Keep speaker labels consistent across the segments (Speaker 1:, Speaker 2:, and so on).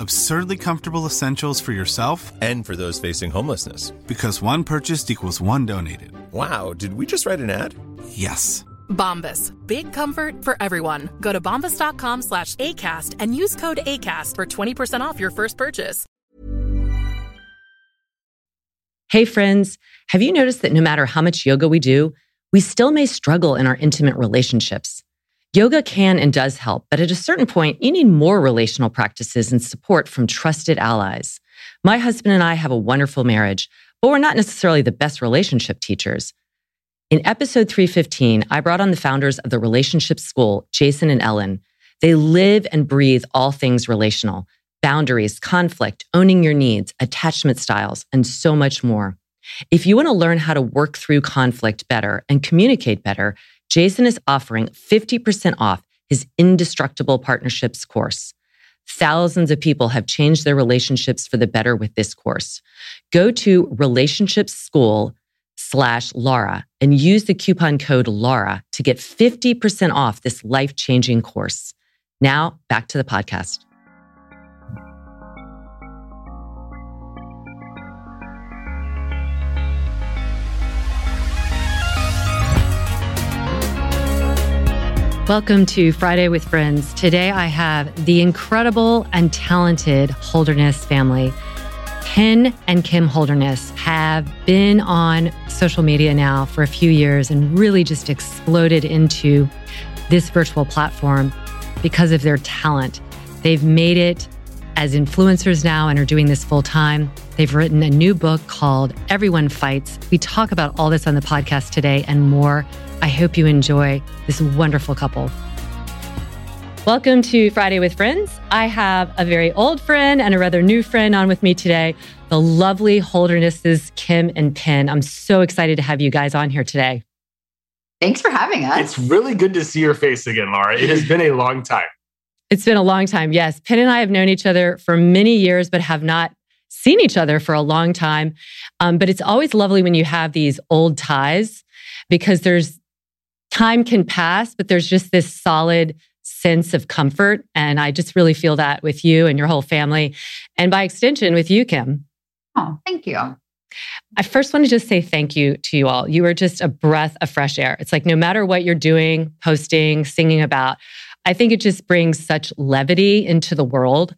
Speaker 1: absurdly comfortable essentials for yourself
Speaker 2: and for those facing homelessness.
Speaker 1: Because one purchased equals one donated.
Speaker 2: Wow, did we just write an ad?
Speaker 1: Yes.
Speaker 3: Bombas. Big comfort for everyone. Go to bombas.com slash ACAST and use code ACAST for 20% off your first purchase.
Speaker 4: Hey, friends. Have you noticed that no matter how much yoga we do, we still may struggle in our intimate relationships? Yoga can and does help, but at a certain point, you need more relational practices and support from trusted allies. My husband and I have a wonderful marriage, but we're not necessarily the best relationship teachers. In episode 315, I brought on the founders of the Relationship School, Jason and Ellen. They live and breathe all things relational boundaries, conflict, owning your needs, attachment styles, and so much more. If you want to learn how to work through conflict better and communicate better, Jason is offering 50% off his Indestructible Partnerships course. Thousands of people have changed their relationships for the better with this course. Go to Relationships School slash Laura and use the coupon code Laura to get 50% off this life changing course. Now back to the podcast. Welcome to Friday with Friends. Today I have the incredible and talented Holderness family. Penn and Kim Holderness have been on social media now for a few years and really just exploded into this virtual platform because of their talent. They've made it as influencers now and are doing this full time. They've written a new book called Everyone Fights. We talk about all this on the podcast today and more. I hope you enjoy this wonderful couple. Welcome to Friday with Friends. I have a very old friend and a rather new friend on with me today, the lovely Holdernesses, Kim and Penn. I'm so excited to have you guys on here today.
Speaker 5: Thanks for having us.
Speaker 6: It's really good to see your face again, Laura. It has been a long time.
Speaker 4: It's been a long time. Yes. Penn and I have known each other for many years, but have not seen each other for a long time. Um, but it's always lovely when you have these old ties because there's time can pass, but there's just this solid sense of comfort. And I just really feel that with you and your whole family. And by extension, with you, Kim.
Speaker 5: Oh, thank you.
Speaker 4: I first want to just say thank you to you all. You are just a breath of fresh air. It's like no matter what you're doing, posting, singing about, I think it just brings such levity into the world.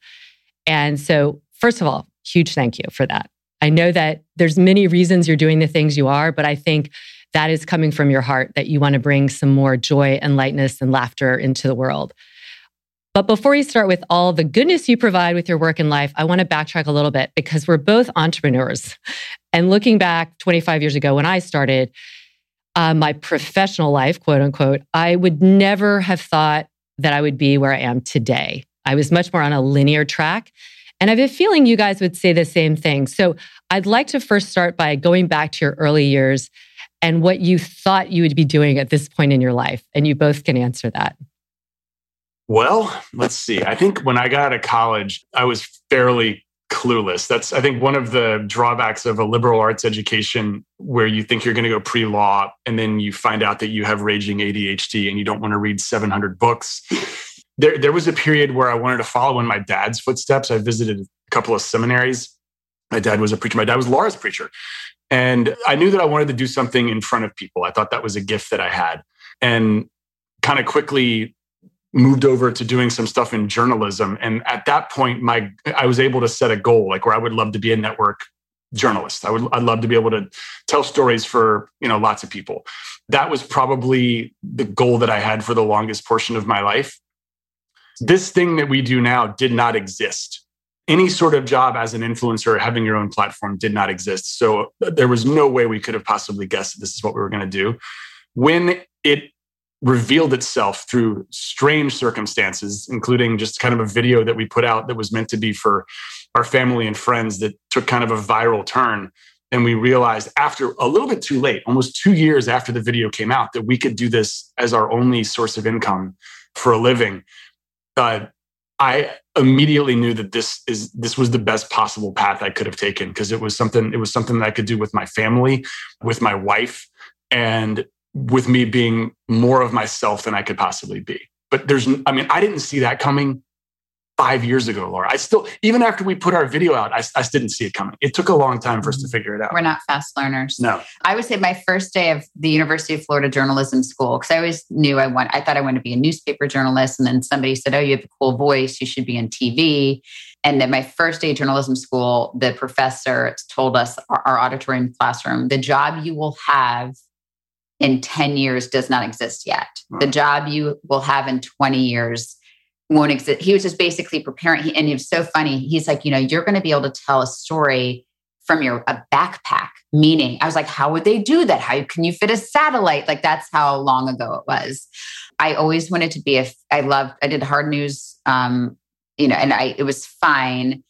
Speaker 4: And so, first of all, huge thank you for that. I know that there's many reasons you're doing the things you are, but I think that is coming from your heart that you want to bring some more joy and lightness and laughter into the world. But before you start with all the goodness you provide with your work and life, I want to backtrack a little bit because we're both entrepreneurs. And looking back 25 years ago when I started uh, my professional life, quote unquote, I would never have thought that I would be where I am today. I was much more on a linear track. And I have a feeling you guys would say the same thing. So I'd like to first start by going back to your early years and what you thought you would be doing at this point in your life. And you both can answer that.
Speaker 6: Well, let's see. I think when I got out of college, I was fairly clueless. That's, I think, one of the drawbacks of a liberal arts education where you think you're going to go pre law and then you find out that you have raging ADHD and you don't want to read 700 books. There, there was a period where I wanted to follow in my dad's footsteps. I visited a couple of seminaries. My dad was a preacher. My dad was Laura's preacher. And I knew that I wanted to do something in front of people. I thought that was a gift that I had. And kind of quickly moved over to doing some stuff in journalism. And at that point, my I was able to set a goal, like where I would love to be a network journalist. I would I'd love to be able to tell stories for, you know, lots of people. That was probably the goal that I had for the longest portion of my life. This thing that we do now did not exist any sort of job as an influencer having your own platform did not exist. So there was no way we could have possibly guessed this is what we were going to do. When it revealed itself through strange circumstances, including just kind of a video that we put out that was meant to be for our family and friends that took kind of a viral turn. And we realized after a little bit too late, almost two years after the video came out, that we could do this as our only source of income for a living. Uh, I immediately knew that this is this was the best possible path I could have taken because it was something it was something that I could do with my family, with my wife, and with me being more of myself than I could possibly be. But there's I mean, I didn't see that coming five years ago, Laura. I still, even after we put our video out, I, I didn't see it coming. It took a long time for us to mm-hmm. figure it out.
Speaker 5: We're not fast learners.
Speaker 6: No.
Speaker 5: I would say my first day of the University of Florida Journalism School, because I always knew I want, I thought I wanted to be a newspaper journalist. And then somebody said, Oh, you have a cool voice. You should be on TV. And then my first day of journalism school, the professor told us, our, our auditorium classroom, the job you will have in 10 years does not exist yet. Wow. The job you will have in 20 years won't exist. He was just basically preparing. He, and it was so funny. He's like, you know, you're going to be able to tell a story from your a backpack. Meaning, I was like, how would they do that? How can you fit a satellite? Like that's how long ago it was. I always wanted to be a. I loved. I did hard news. Um, you know, and I it was fine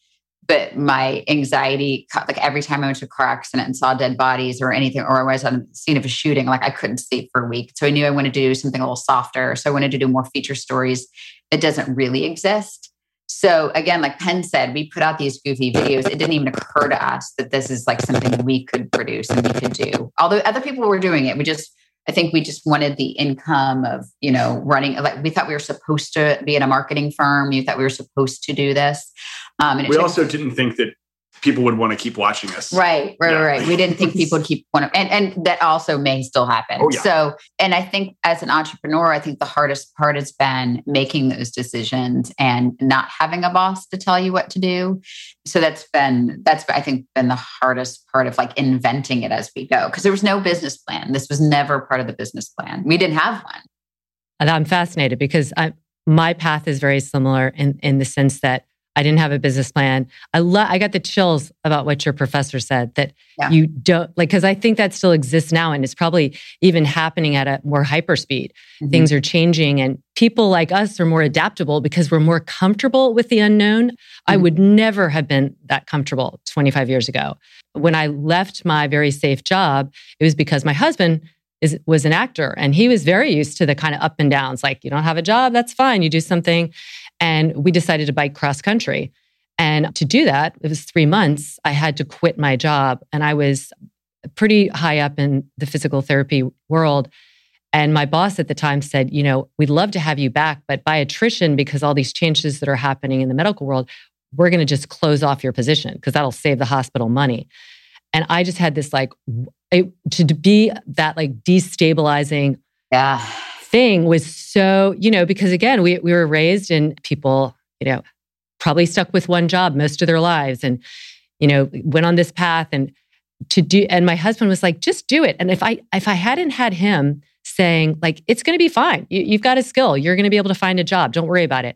Speaker 5: but my anxiety like every time i went to a car accident and saw dead bodies or anything or i was on the scene of a shooting like i couldn't sleep for a week so i knew i wanted to do something a little softer so i wanted to do more feature stories that doesn't really exist so again like penn said we put out these goofy videos it didn't even occur to us that this is like something we could produce and we could do although other people were doing it we just I think we just wanted the income of, you know, running like we thought we were supposed to be in a marketing firm. You thought we were supposed to do this.
Speaker 6: Um, and we also didn't think that people would want to keep watching us.
Speaker 5: Right, right, yeah. right. We didn't think people would keep one and and that also may still happen. Oh, yeah. So, and I think as an entrepreneur, I think the hardest part has been making those decisions and not having a boss to tell you what to do. So that's been that's I think been the hardest part of like inventing it as we go because there was no business plan. This was never part of the business plan. We didn't have one.
Speaker 4: And I'm fascinated because I, my path is very similar in in the sense that I didn't have a business plan. I love I got the chills about what your professor said that yeah. you don't like cuz I think that still exists now and it's probably even happening at a more hyper speed. Mm-hmm. Things are changing and people like us are more adaptable because we're more comfortable with the unknown. Mm-hmm. I would never have been that comfortable 25 years ago. When I left my very safe job, it was because my husband is, was an actor and he was very used to the kind of up and downs like you don't have a job that's fine you do something and we decided to bike cross country. And to do that, it was three months. I had to quit my job. And I was pretty high up in the physical therapy world. And my boss at the time said, you know, we'd love to have you back, but by attrition, because all these changes that are happening in the medical world, we're going to just close off your position because that'll save the hospital money. And I just had this like, it, to be that like destabilizing
Speaker 5: yeah
Speaker 4: thing was so, you know, because again, we, we were raised in people, you know, probably stuck with one job most of their lives and, you know, went on this path and to do, and my husband was like, just do it. And if I, if I hadn't had him saying like, it's going to be fine. You, you've got a skill. You're going to be able to find a job. Don't worry about it.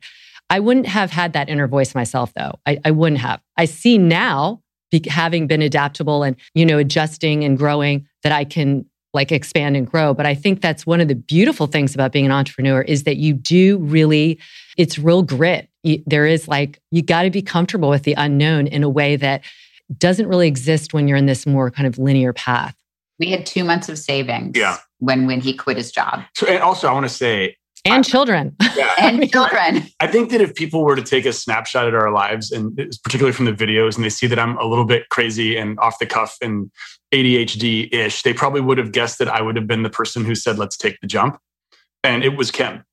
Speaker 4: I wouldn't have had that inner voice myself though. I, I wouldn't have. I see now having been adaptable and you know adjusting and growing that I can like expand and grow. But I think that's one of the beautiful things about being an entrepreneur is that you do really, it's real grit. You, there is like, you got to be comfortable with the unknown in a way that doesn't really exist when you're in this more kind of linear path.
Speaker 5: We had two months of savings.
Speaker 6: Yeah.
Speaker 5: When when he quit his job.
Speaker 6: So and also I want to say
Speaker 4: and I, children.
Speaker 5: Yeah. and children.
Speaker 6: I, I, think that if people were to take a snapshot at our lives, and particularly from the videos, and they see that I'm a little bit crazy and off the cuff and ADHD ish, they probably would have guessed that I would have been the person who said, let's take the jump. And it was Kim,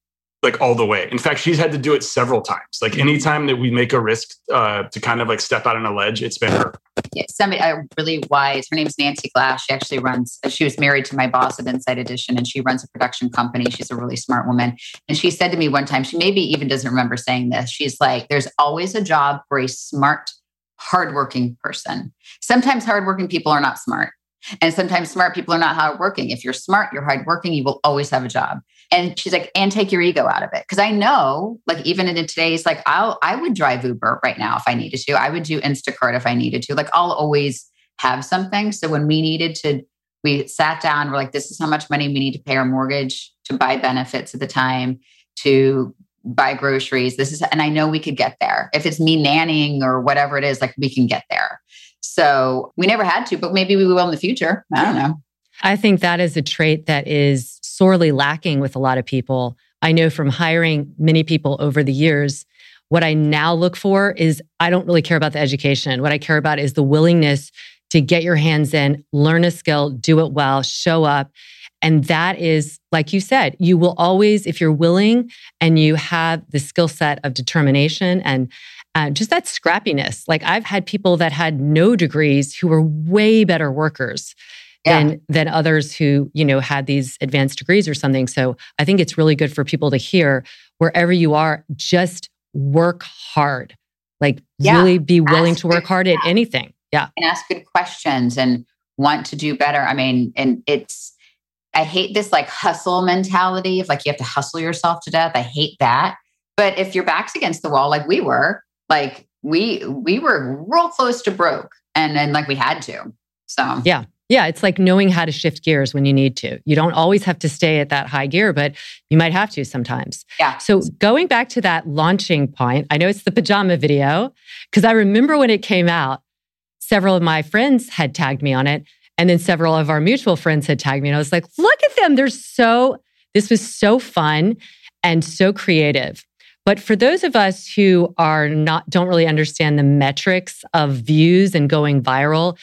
Speaker 6: like all the way. In fact, she's had to do it several times. Like anytime that we make a risk uh, to kind of like step out on a ledge, it's been her.
Speaker 5: Yeah, somebody uh, really wise. Her name's Nancy Glass. She actually runs, she was married to my boss at Inside Edition and she runs a production company. She's a really smart woman. And she said to me one time, she maybe even doesn't remember saying this. She's like, there's always a job for a smart hardworking person. Sometimes hardworking people are not smart. And sometimes smart people are not hardworking. If you're smart, you're hardworking, you will always have a job. And she's like, and take your ego out of it. Cause I know, like, even in today's, like, I'll, I would drive Uber right now if I needed to. I would do Instacart if I needed to. Like, I'll always have something. So when we needed to, we sat down, we're like, this is how much money we need to pay our mortgage to buy benefits at the time, to buy groceries. This is, and I know we could get there. If it's me nannying or whatever it is, like we can get there. So we never had to, but maybe we will in the future. I don't know.
Speaker 4: I think that is a trait that is sorely lacking with a lot of people. I know from hiring many people over the years, what I now look for is I don't really care about the education. What I care about is the willingness to get your hands in, learn a skill, do it well, show up. And that is, like you said, you will always, if you're willing and you have the skill set of determination and uh, just that scrappiness. Like I've had people that had no degrees who were way better workers. Yeah. Than, than others who you know had these advanced degrees or something so i think it's really good for people to hear wherever you are just work hard like yeah. really be willing ask to work hard at anything yeah
Speaker 5: and ask good questions and want to do better i mean and it's i hate this like hustle mentality of like you have to hustle yourself to death i hate that but if your back's against the wall like we were like we we were real close to broke and then like we had to. So
Speaker 4: yeah. Yeah, it's like knowing how to shift gears when you need to. You don't always have to stay at that high gear, but you might have to sometimes.
Speaker 5: Yeah.
Speaker 4: So going back to that launching point, I know it's the pajama video because I remember when it came out, several of my friends had tagged me on it. And then several of our mutual friends had tagged me. And I was like, look at them. They're so, this was so fun and so creative. But for those of us who are not, don't really understand the metrics of views and going viral,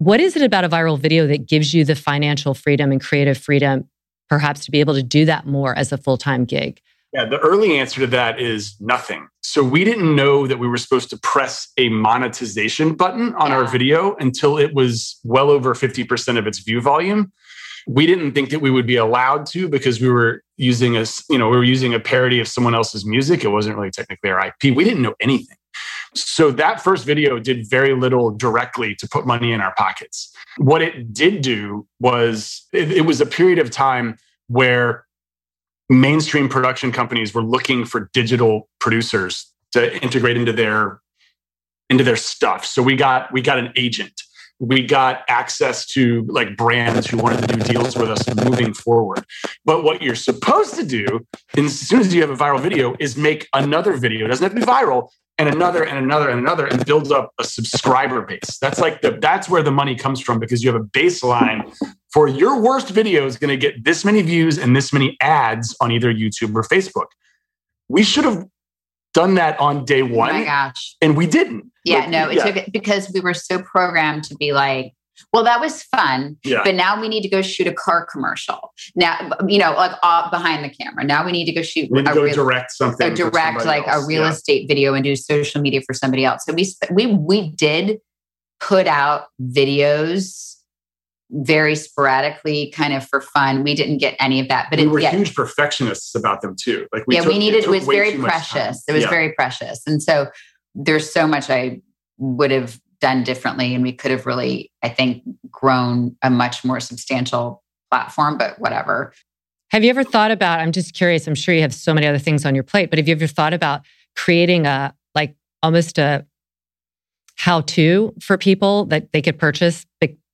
Speaker 4: what is it about a viral video that gives you the financial freedom and creative freedom, perhaps to be able to do that more as a full time gig?
Speaker 6: Yeah, the early answer to that is nothing. So we didn't know that we were supposed to press a monetization button on yeah. our video until it was well over 50% of its view volume we didn't think that we would be allowed to because we were using a you know we were using a parody of someone else's music it wasn't really technically our ip we didn't know anything so that first video did very little directly to put money in our pockets what it did do was it, it was a period of time where mainstream production companies were looking for digital producers to integrate into their into their stuff so we got we got an agent we got access to like brands who wanted to do deals with us moving forward. But what you're supposed to do, as soon as you have a viral video, is make another video. It doesn't have to be viral, and another and another and another, and build up a subscriber base. That's like the that's where the money comes from because you have a baseline for your worst video is going to get this many views and this many ads on either YouTube or Facebook. We should have done that on day one.
Speaker 5: Oh my gosh.
Speaker 6: And we didn't.
Speaker 5: Yeah, like, no, it yeah. took it because we were so programmed to be like, well, that was fun, yeah. but now we need to go shoot a car commercial. Now, you know, like uh, behind the camera. Now we need to go shoot.
Speaker 6: We need to go real, direct something.
Speaker 5: Direct, like else. a real yeah. estate video and do social media for somebody else. So we we we did put out videos very sporadically, kind of for fun. We didn't get any of that, but
Speaker 6: we
Speaker 5: it,
Speaker 6: were
Speaker 5: yeah.
Speaker 6: huge perfectionists about them too.
Speaker 5: Like we yeah, took, we needed. It, it was very precious. It was yeah. very precious, and so there's so much I would have done differently, and we could have really, I think, grown a much more substantial platform. But whatever.
Speaker 4: Have you ever thought about? I'm just curious. I'm sure you have so many other things on your plate, but have you ever thought about creating a like almost a how to for people that they could purchase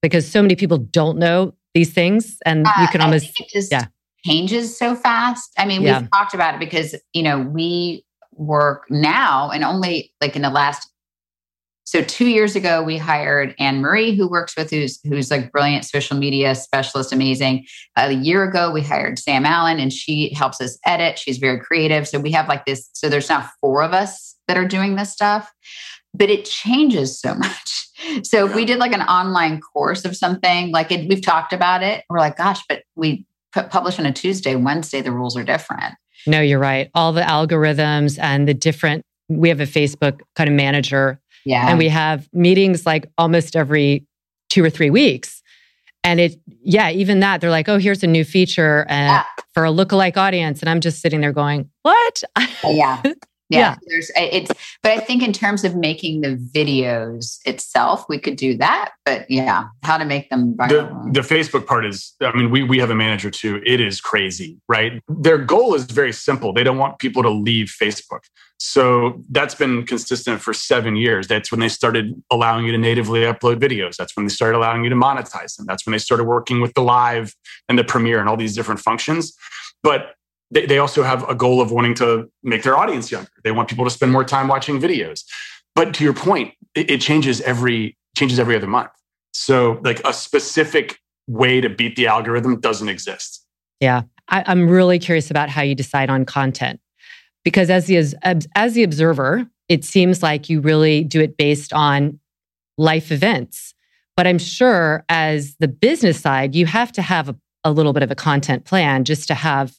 Speaker 4: because so many people don't know these things and uh, you can almost
Speaker 5: just yeah. changes so fast. I mean, yeah. we've talked about it because, you know, we work now and only like in the last so two years ago, we hired Anne Marie, who works with who's who's like brilliant social media specialist, amazing. a year ago, we hired Sam Allen, and she helps us edit. She's very creative. So we have like this. So there's now four of us that are doing this stuff, but it changes so much. So if we did like an online course of something, like it, we've talked about it, we're like, gosh, but we publish on a Tuesday, Wednesday, the rules are different.
Speaker 4: No, you're right. All the algorithms and the different, we have a Facebook kind of manager.
Speaker 5: Yeah.
Speaker 4: And we have meetings like almost every two or three weeks. And it, yeah, even that, they're like, oh, here's a new feature and yeah. for a lookalike audience. And I'm just sitting there going, what?
Speaker 5: yeah. yeah, yeah. there's it's but i think in terms of making the videos itself we could do that but yeah how to make them
Speaker 6: viral. The, the facebook part is i mean we, we have a manager too. It is crazy right? Their goal is very simple. They don't want people to leave facebook. So that's been consistent for seven years. That's when they started allowing you to natively upload videos. That's when they started allowing you to monetize them. That's when they started working with the live and the premiere and all these different functions. But they, they also have a goal of wanting to make their audience younger. They want people to spend more time watching videos. But to your point, it, it changes every changes every other month. So like a specific way to beat the algorithm doesn't exist.
Speaker 4: Yeah. I, I'm really curious about how you decide on content because as the as, as the observer, it seems like you really do it based on life events. But I'm sure as the business side, you have to have a, a little bit of a content plan just to have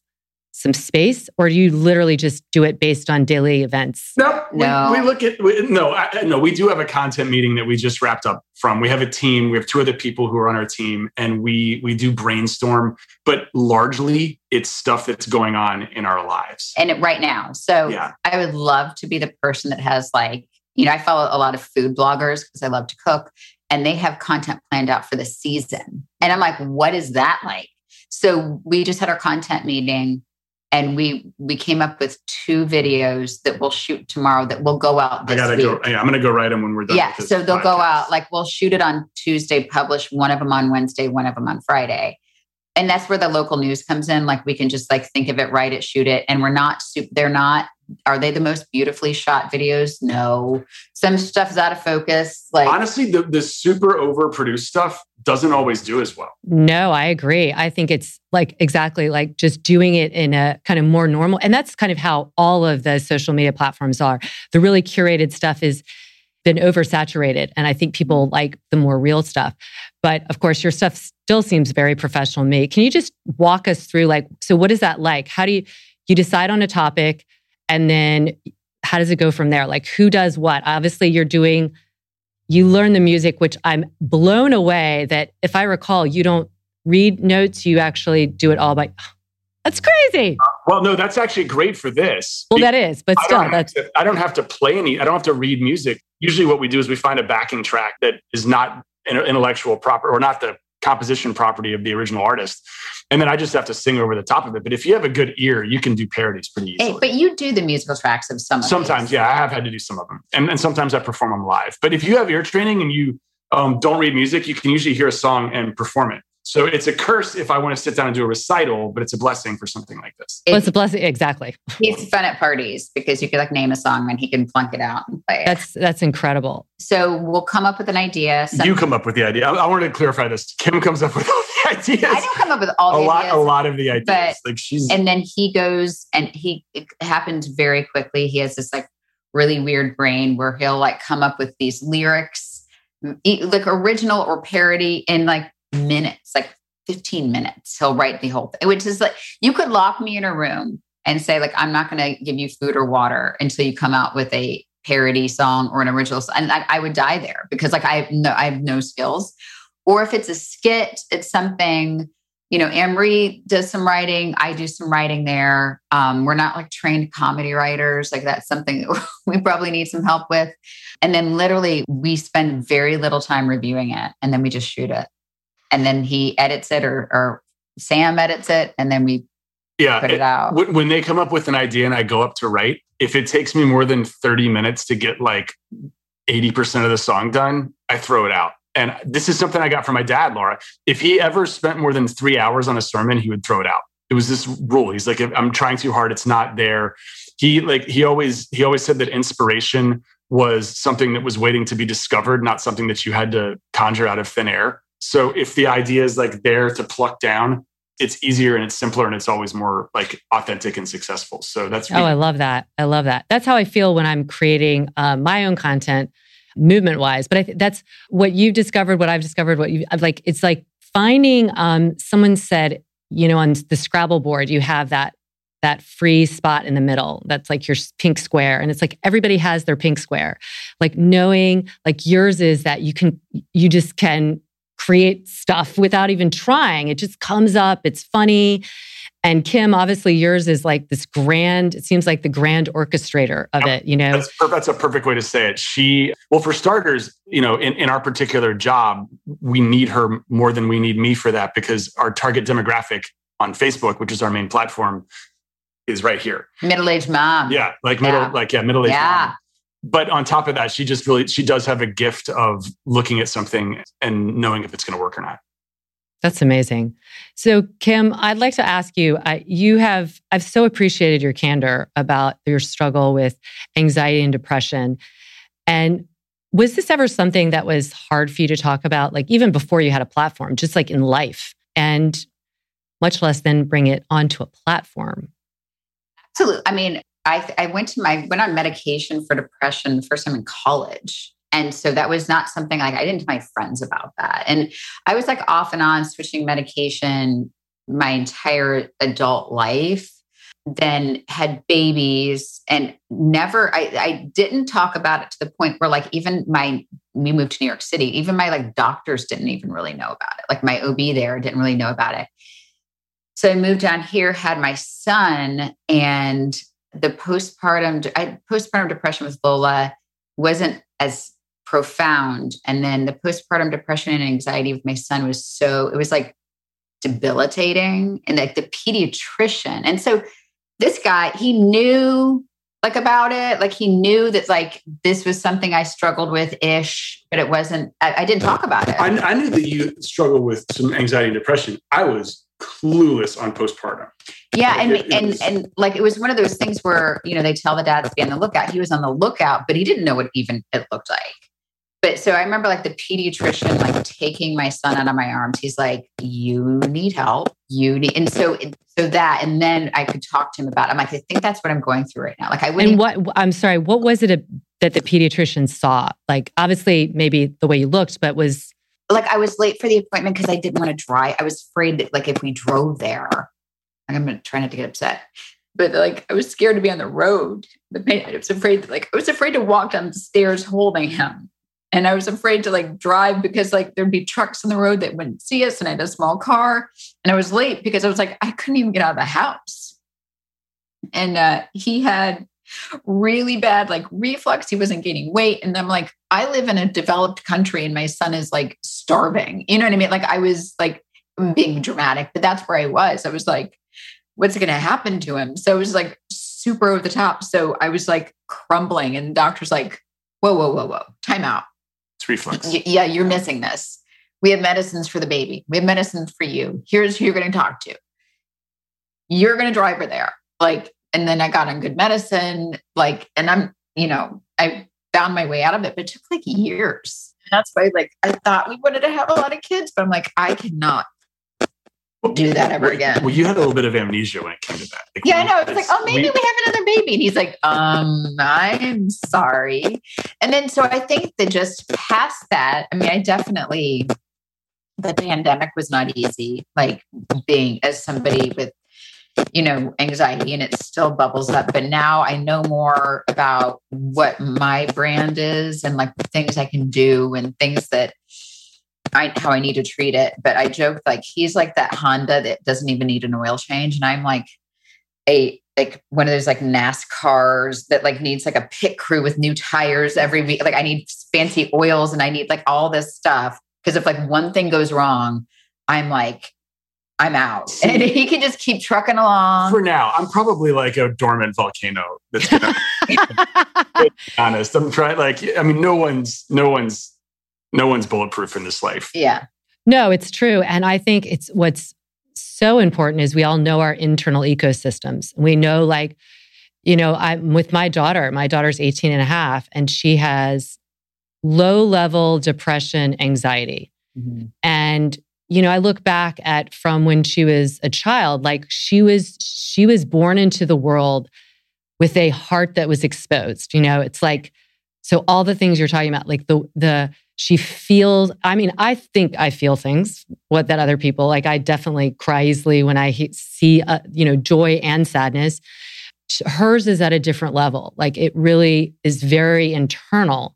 Speaker 4: some space, or do you literally just do it based on daily events?
Speaker 6: No, no. We, we look at we, no, I, no. We do have a content meeting that we just wrapped up from. We have a team. We have two other people who are on our team, and we we do brainstorm. But largely, it's stuff that's going on in our lives
Speaker 5: and it, right now. So yeah. I would love to be the person that has like you know I follow a lot of food bloggers because I love to cook, and they have content planned out for the season, and I'm like, what is that like? So we just had our content meeting and we we came up with two videos that we'll shoot tomorrow that will go out.
Speaker 6: I gotta
Speaker 5: week.
Speaker 6: go. Yeah, I'm gonna go write them when we're done.
Speaker 5: Yeah, so they'll podcast. go out. Like we'll shoot it on Tuesday, publish one of them on Wednesday, one of them on Friday, and that's where the local news comes in. Like we can just like think of it, write it, shoot it, and we're not. They're not are they the most beautifully shot videos? No. Some stuff is out of focus. Like
Speaker 6: honestly, the, the super overproduced stuff doesn't always do as well.
Speaker 4: No, I agree. I think it's like exactly like just doing it in a kind of more normal. And that's kind of how all of the social media platforms are. The really curated stuff is been oversaturated. And I think people like the more real stuff. But of course, your stuff still seems very professional to me. Can you just walk us through like, so what is that like? How do you you decide on a topic? And then how does it go from there? Like who does what? Obviously, you're doing, you learn the music, which I'm blown away that if I recall, you don't read notes, you actually do it all by. That's crazy.
Speaker 6: Well, no, that's actually great for this.
Speaker 4: Well, that is, but still, I that's.
Speaker 6: To, I don't have to play any. I don't have to read music. Usually, what we do is we find a backing track that is not intellectual proper or not the composition property of the original artist. And then I just have to sing over the top of it. But if you have a good ear, you can do parodies pretty easily. Hey,
Speaker 5: but you do the musical tracks of some of
Speaker 6: Sometimes,
Speaker 5: these.
Speaker 6: yeah, I have had to do some of them. And, and sometimes I perform them live. But if you have ear training and you um, don't read music, you can usually hear a song and perform it. So it's a curse if I want to sit down and do a recital, but it's a blessing for something like this.
Speaker 4: Well, it's a blessing, exactly.
Speaker 5: He's fun at parties because you could like name a song and he can plunk it out and play it.
Speaker 4: That's that's incredible.
Speaker 5: So we'll come up with an idea.
Speaker 6: Some- you come up with the idea. I, I, wanted to clarify this. Kim comes up with all the ideas. I
Speaker 5: don't come up with all
Speaker 6: a
Speaker 5: lot,
Speaker 6: ideas, a lot of the ideas. But, like she's
Speaker 5: and then he goes and he it happens very quickly. He has this like really weird brain where he'll like come up with these lyrics, like original or parody in like minutes, like 15 minutes. He'll write the whole thing, which is like you could lock me in a room and say, like, I'm not going to give you food or water until you come out with a parody song or an original song. And I, I would die there because like I have no I have no skills. Or if it's a skit, it's something, you know, Anne does some writing, I do some writing there. Um, we're not like trained comedy writers. Like that's something that we probably need some help with. And then literally we spend very little time reviewing it and then we just shoot it and then he edits it or, or Sam edits it and then we yeah, put it, it out.
Speaker 6: When they come up with an idea and I go up to write, if it takes me more than 30 minutes to get like 80% of the song done, I throw it out. And this is something I got from my dad, Laura. If he ever spent more than three hours on a sermon, he would throw it out. It was this rule. He's like, I'm trying too hard, it's not there. He like he always he always said that inspiration was something that was waiting to be discovered, not something that you had to conjure out of thin air. So if the idea is like there to pluck down, it's easier and it's simpler and it's always more like authentic and successful. So that's
Speaker 4: oh, I love that. I love that. That's how I feel when I'm creating uh, my own content, movement wise. But I think that's what you've discovered. What I've discovered. What you like. It's like finding. Um, someone said, you know, on the Scrabble board, you have that that free spot in the middle that's like your pink square and it's like everybody has their pink square like knowing like yours is that you can you just can create stuff without even trying. It just comes up, it's funny. And Kim, obviously, yours is like this grand, it seems like the grand orchestrator of it, you know?
Speaker 6: That's, that's, a perfect way to say it. She, well, for starters, you know, in, in our particular job, we need her more than we need me for that because our target demographic on Facebook, which is our main platform, is right here.
Speaker 5: Middle aged mom.
Speaker 6: Yeah. Like middle, yeah. like, yeah, middle aged yeah. mom but on top of that, she just really she does have a gift of looking at something and knowing if it's going to work or not.
Speaker 4: That's amazing. So, Kim, I'd like to ask you I, you have, I've so appreciated your candor about your struggle with anxiety and depression. And was this ever something that was hard for you to talk about, like even before you had a platform, just like in life, and much less than bring it onto a platform?
Speaker 5: Absolutely. I mean, I, I went to my went on medication for depression the first time in college. And so that was not something like I didn't tell my friends about that. And I was like off and on switching medication my entire adult life then had babies and never I, I didn't talk about it to the point where like even my we moved to new york city even my like doctors didn't even really know about it like my ob there didn't really know about it so i moved down here had my son and the postpartum I, postpartum depression with lola wasn't as profound and then the postpartum depression and anxiety with my son was so it was like debilitating and like the pediatrician and so this guy, he knew like about it. Like he knew that like this was something I struggled with ish, but it wasn't, I, I didn't talk about it.
Speaker 6: I, I, knew that you struggled with some anxiety and depression. I was clueless on postpartum.
Speaker 5: Yeah. And, it, it and, was, and like, it was one of those things where, you know, they tell the dads to be on the lookout. He was on the lookout, but he didn't know what even it looked like but so I remember like the pediatrician like taking my son out of my arms. He's like, "You need help. You need," and so so that, and then I could talk to him about. It. I'm like, I think that's what I'm going through right now. Like I wouldn't.
Speaker 4: And what I'm sorry, what was it a, that the pediatrician saw? Like obviously, maybe the way you looked, but was
Speaker 5: like I was late for the appointment because I didn't want to drive. I was afraid that like if we drove there, like, I'm gonna try not to get upset but like I was scared to be on the road. I was afraid, like I was afraid to walk down the stairs holding him and I was afraid to like drive because like there'd be trucks on the road that wouldn't see us, and I had a small car, and I was late because I was like I couldn't even get out of the house. And uh, he had really bad like reflux. He wasn't gaining weight, and I'm like, I live in a developed country, and my son is like starving. You know what I mean? Like I was like being dramatic, but that's where I was. I was like, what's going to happen to him? So it was like super over the top. So I was like crumbling, and the doctor's like, whoa, whoa, whoa, whoa, time out
Speaker 6: it's reflux.
Speaker 5: Yeah, you're missing this. We have medicines for the baby. We have medicines for you. Here's who you're going to talk to. You're going to drive her there. Like, and then I got on good medicine. Like, and I'm, you know, I found my way out of it, but it took like years. And that's why, like, I thought we wanted to have a lot of kids, but I'm like, I cannot do that ever again.
Speaker 6: Well, you had a little bit of amnesia when it came to that.
Speaker 5: Like, yeah, I know. It's like, oh, maybe we, we have another baby. And he's like, um, I'm sorry. And then so I think that just past that, I mean, I definitely the pandemic was not easy. Like being as somebody with, you know, anxiety and it still bubbles up. But now I know more about what my brand is and like the things I can do and things that I, how I need to treat it. But I joke like he's like that Honda that doesn't even need an oil change, and I'm like a like one of those like NASCARs that like needs like a pit crew with new tires every week. Like I need fancy oils and I need like all this stuff because if like one thing goes wrong, I'm like I'm out. And he can just keep trucking along.
Speaker 6: For now, I'm probably like a dormant volcano that's gonna be honest. I'm trying like I mean no one's no one's no one's bulletproof in this life.
Speaker 5: Yeah.
Speaker 4: No, it's true. And I think it's what's so important is we all know our internal ecosystems. We know, like, you know, I'm with my daughter, my daughter's 18 and a half, and she has low level depression, anxiety. Mm-hmm. And, you know, I look back at from when she was a child, like she was, she was born into the world with a heart that was exposed. You know, it's like, so all the things you're talking about, like the, the, she feels, I mean, I think I feel things what that other people like. I definitely cry easily when I see, uh, you know, joy and sadness. Hers is at a different level. Like it really is very internal.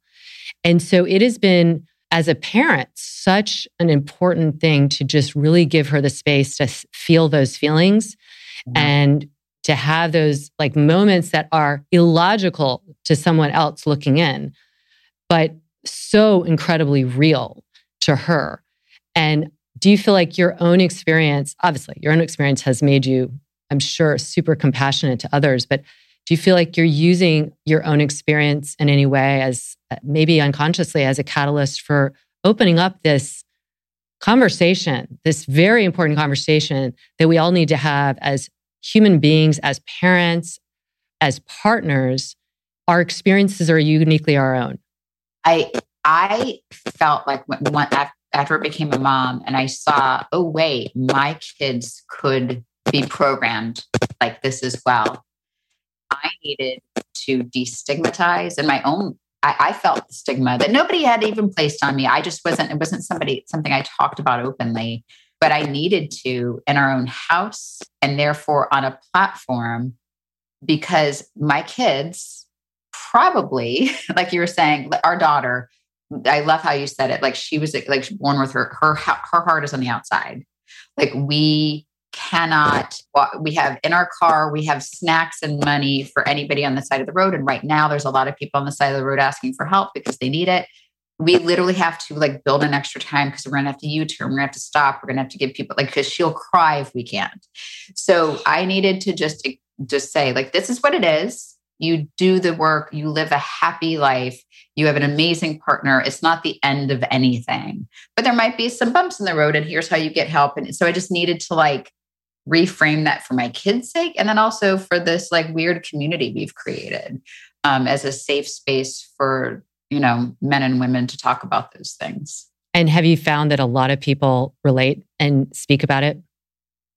Speaker 4: And so it has been, as a parent, such an important thing to just really give her the space to feel those feelings mm-hmm. and to have those like moments that are illogical to someone else looking in. But so incredibly real to her. And do you feel like your own experience, obviously, your own experience has made you, I'm sure, super compassionate to others, but do you feel like you're using your own experience in any way as uh, maybe unconsciously as a catalyst for opening up this conversation, this very important conversation that we all need to have as human beings, as parents, as partners. Our experiences are uniquely our own.
Speaker 5: I I felt like when, when, after I became a mom and I saw, oh wait, my kids could be programmed like this as well. I needed to destigmatize and my own I, I, felt the stigma that nobody had even placed on me. I just wasn't, it wasn't somebody, something I talked about openly, but I needed to in our own house and therefore on a platform because my kids probably, like you were saying, our daughter, I love how you said it. Like she was like born with her, her, her heart is on the outside. Like we cannot we have in our car we have snacks and money for anybody on the side of the road and right now there's a lot of people on the side of the road asking for help because they need it we literally have to like build an extra time because we're gonna have to u-turn we're gonna have to stop we're gonna have to give people like because she'll cry if we can't. So i needed to just just say like this is what it is. You do the work. You live a happy life. You have an amazing partner. It's not the end of anything. But there might be some bumps in the road and here's how you get help and so i just needed to like reframe that for my kids' sake, and then also for this like weird community we've created um, as a safe space for you know men and women to talk about those things.
Speaker 4: And have you found that a lot of people relate and speak about it?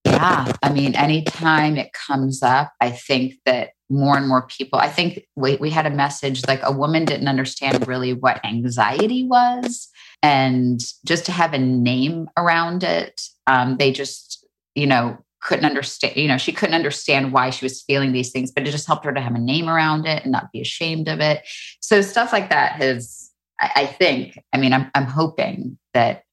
Speaker 5: Yeah, I mean, anytime it comes up, I think that more and more people. I think we we had a message like a woman didn't understand really what anxiety was, and just to have a name around it, um, they just you know couldn't understand, you know, she couldn't understand why she was feeling these things, but it just helped her to have a name around it and not be ashamed of it. So stuff like that has, I, I think, I mean, I'm, I'm hoping that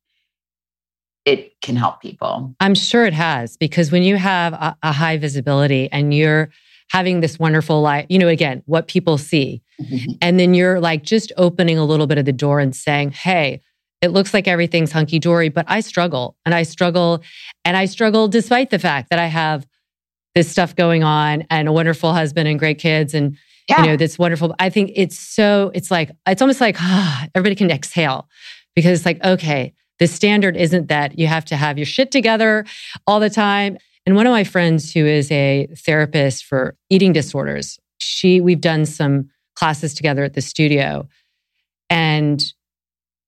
Speaker 5: it can help people.
Speaker 4: I'm sure it has because when you have a, a high visibility and you're having this wonderful life, you know, again, what people see, mm-hmm. and then you're like just opening a little bit of the door and saying, hey, it looks like everything's hunky dory, but I struggle and I struggle and I struggle despite the fact that I have this stuff going on and a wonderful husband and great kids and yeah. you know this wonderful I think it's so it's like it's almost like ah, everybody can exhale because it's like okay the standard isn't that you have to have your shit together all the time and one of my friends who is a therapist for eating disorders she we've done some classes together at the studio and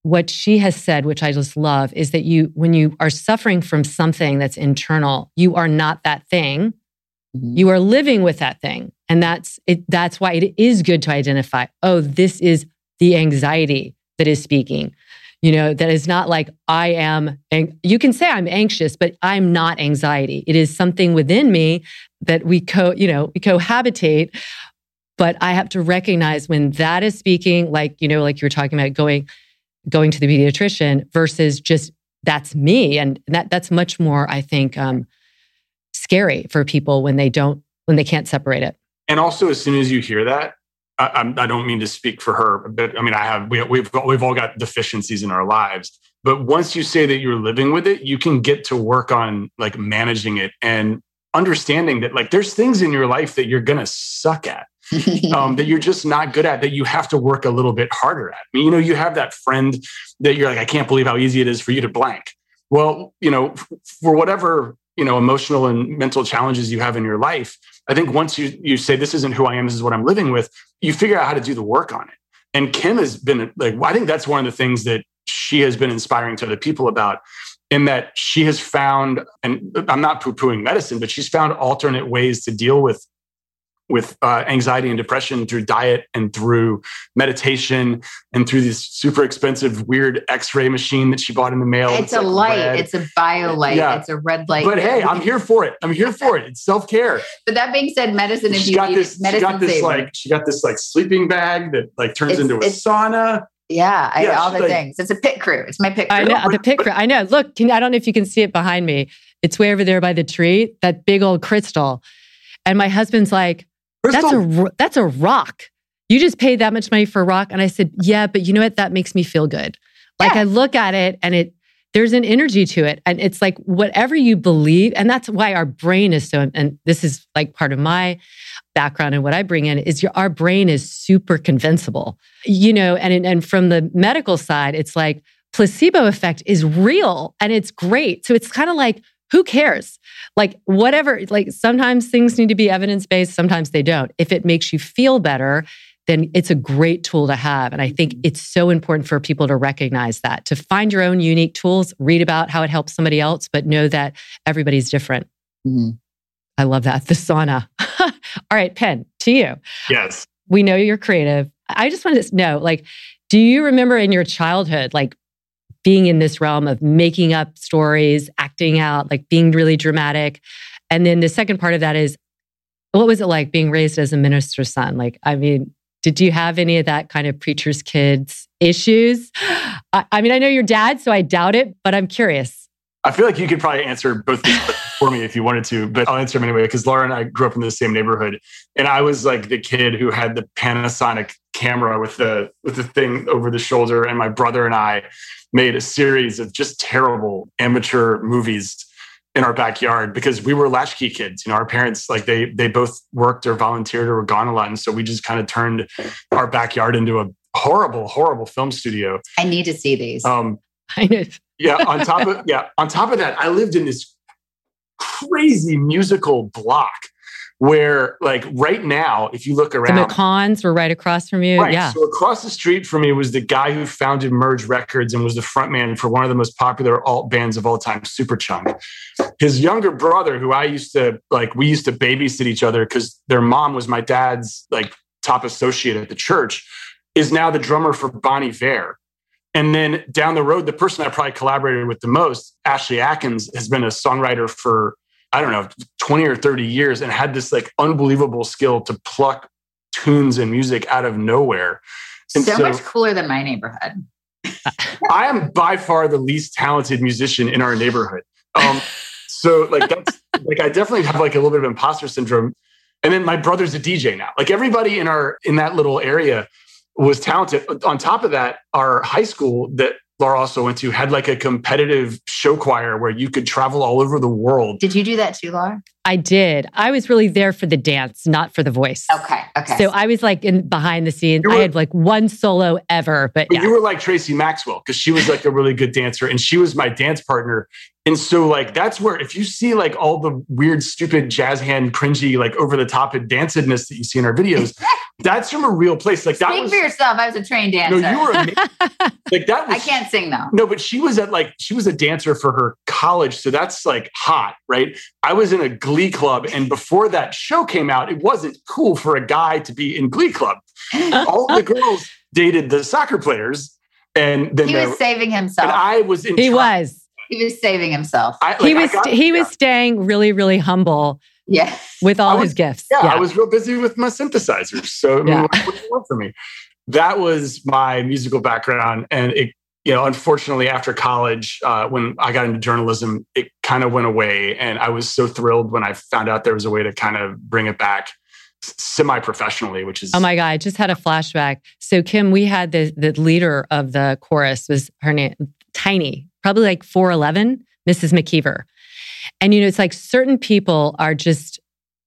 Speaker 4: what she has said, which I just love, is that you, when you are suffering from something that's internal, you are not that thing. Mm-hmm. You are living with that thing. And that's it, that's why it is good to identify, oh, this is the anxiety that is speaking. You know, that is not like I am, you can say I'm anxious, but I'm not anxiety. It is something within me that we co, you know, we cohabitate. But I have to recognize when that is speaking, like, you know, like you were talking about going, going to the pediatrician versus just that's me. And that that's much more, I think, um, scary for people when they don't when they can't separate it.
Speaker 6: And also, as soon as you hear that, I, I, don't mean to speak for her, but I mean I have we, we've got, we've all got deficiencies in our lives. But once you say that you're living with it, you can get to work on like managing it and understanding that like there's things in your life that you're gonna suck at um, that you're just not good at that you have to work a little bit harder at. I mean, you know, you have that friend that you're like, I can't believe how easy it is for you to blank. Well, you know, for whatever you know emotional and mental challenges you have in your life, I think once you you say this isn't who I am, this is what I'm living with, you figure out how to do the work on it. And Kim has been like, I think that's one of the things that she has been inspiring to other people about in that she has found, and I'm not poo pooing medicine, but she's found alternate ways to deal with with uh, anxiety and depression through diet and through meditation and through this super expensive weird x-ray machine that she bought in the mail
Speaker 5: it's, it's a like light red. it's a bio light yeah. it's a red light
Speaker 6: but hey i'm here for it i'm here for it it's self-care
Speaker 5: but that being said medicine is she got this medicine
Speaker 6: she got this saver. like she got this like sleeping bag that like turns it's, into a sauna
Speaker 5: yeah, I, yeah all the like, things. It's a pit crew. It's my pit crew.
Speaker 4: I know the pit crew. I know. Look, can, I don't know if you can see it behind me. It's way over there by the tree. That big old crystal. And my husband's like, Crystal. That's a that's a rock. You just paid that much money for a rock. And I said, Yeah, but you know what? That makes me feel good. Like yeah. I look at it and it there's an energy to it. And it's like whatever you believe, and that's why our brain is so, and this is like part of my background and what I bring in is your our brain is super convincible. You know, and and from the medical side, it's like placebo effect is real and it's great. So it's kind of like, who cares? Like, whatever, like sometimes things need to be evidence based, sometimes they don't. If it makes you feel better, then it's a great tool to have. And I think it's so important for people to recognize that, to find your own unique tools, read about how it helps somebody else, but know that everybody's different. Mm-hmm. I love that. The sauna. All right, Penn, to you.
Speaker 6: Yes.
Speaker 4: We know you're creative. I just wanted to know, like, do you remember in your childhood, like being in this realm of making up stories, acting out, like being really dramatic? And then the second part of that is, what was it like being raised as a minister's son? Like, I mean, did you have any of that kind of preacher's kids issues? I, I mean, I know your dad, so I doubt it, but I'm curious.
Speaker 6: I feel like you could probably answer both for me if you wanted to, but I'll answer them anyway because Laura and I grew up in the same neighborhood, and I was like the kid who had the Panasonic camera with the with the thing over the shoulder, and my brother and I made a series of just terrible amateur movies in our backyard because we were latchkey kids. You know, our parents like they they both worked or volunteered or were gone a lot, and so we just kind of turned our backyard into a horrible, horrible film studio.
Speaker 5: I need to see these. Um,
Speaker 4: I know.
Speaker 6: yeah. On top of yeah, on top of that, I lived in this crazy musical block where like right now, if you look around,
Speaker 4: the McCaughans were right across from you.
Speaker 6: Right.
Speaker 4: Yeah.
Speaker 6: So across the street from me was the guy who founded Merge Records and was the frontman for one of the most popular alt bands of all time, Superchunk. His younger brother, who I used to like, we used to babysit each other because their mom was my dad's like top associate at the church, is now the drummer for Bon Iver. And then down the road, the person I probably collaborated with the most, Ashley Atkins, has been a songwriter for I don't know, 20 or 30 years and had this like unbelievable skill to pluck tunes and music out of nowhere.
Speaker 5: And so, so much cooler than my neighborhood.
Speaker 6: I am by far the least talented musician in our neighborhood. Um, so like that's like I definitely have like a little bit of imposter syndrome. And then my brother's a DJ now. Like everybody in our in that little area was talented. On top of that, our high school that Laura also went to had like a competitive show choir where you could travel all over the world.
Speaker 5: Did you do that too, Laura?
Speaker 4: I did. I was really there for the dance, not for the voice.
Speaker 5: Okay. Okay.
Speaker 4: So I was like in behind the scenes. Were, I had like one solo ever, but, but
Speaker 6: yeah. you were like Tracy Maxwell because she was like a really good dancer and she was my dance partner. And so, like, that's where if you see like all the weird, stupid jazz hand, cringy, like over the top and dancedness that you see in our videos, that's from a real place. Like,
Speaker 5: Speak
Speaker 6: that
Speaker 5: was, for yourself. I was a trained dancer.
Speaker 6: No, you were like that. Was,
Speaker 5: I can't sing though.
Speaker 6: No, but she was at like she was a dancer for her college, so that's like hot, right? I was in a Glee club, and before that show came out, it wasn't cool for a guy to be in Glee club. all the girls dated the soccer players, and then
Speaker 5: he was saving himself.
Speaker 6: And I was in.
Speaker 4: He was
Speaker 5: he was saving himself.
Speaker 4: I, like, he was got, he yeah. was staying really really humble.
Speaker 5: Yeah,
Speaker 4: with all
Speaker 6: was,
Speaker 4: his gifts.
Speaker 6: Yeah, yeah, I was real busy with my synthesizers. So I mean, yeah. what, what you want from me? That was my musical background, and it you know, unfortunately, after college, uh, when I got into journalism, it kind of went away. And I was so thrilled when I found out there was a way to kind of bring it back semi professionally, which is.
Speaker 4: Oh my God, I just had a flashback. So, Kim, we had the, the leader of the chorus was her name, Tiny, probably like 4'11, Mrs. McKeever. And, you know, it's like certain people are just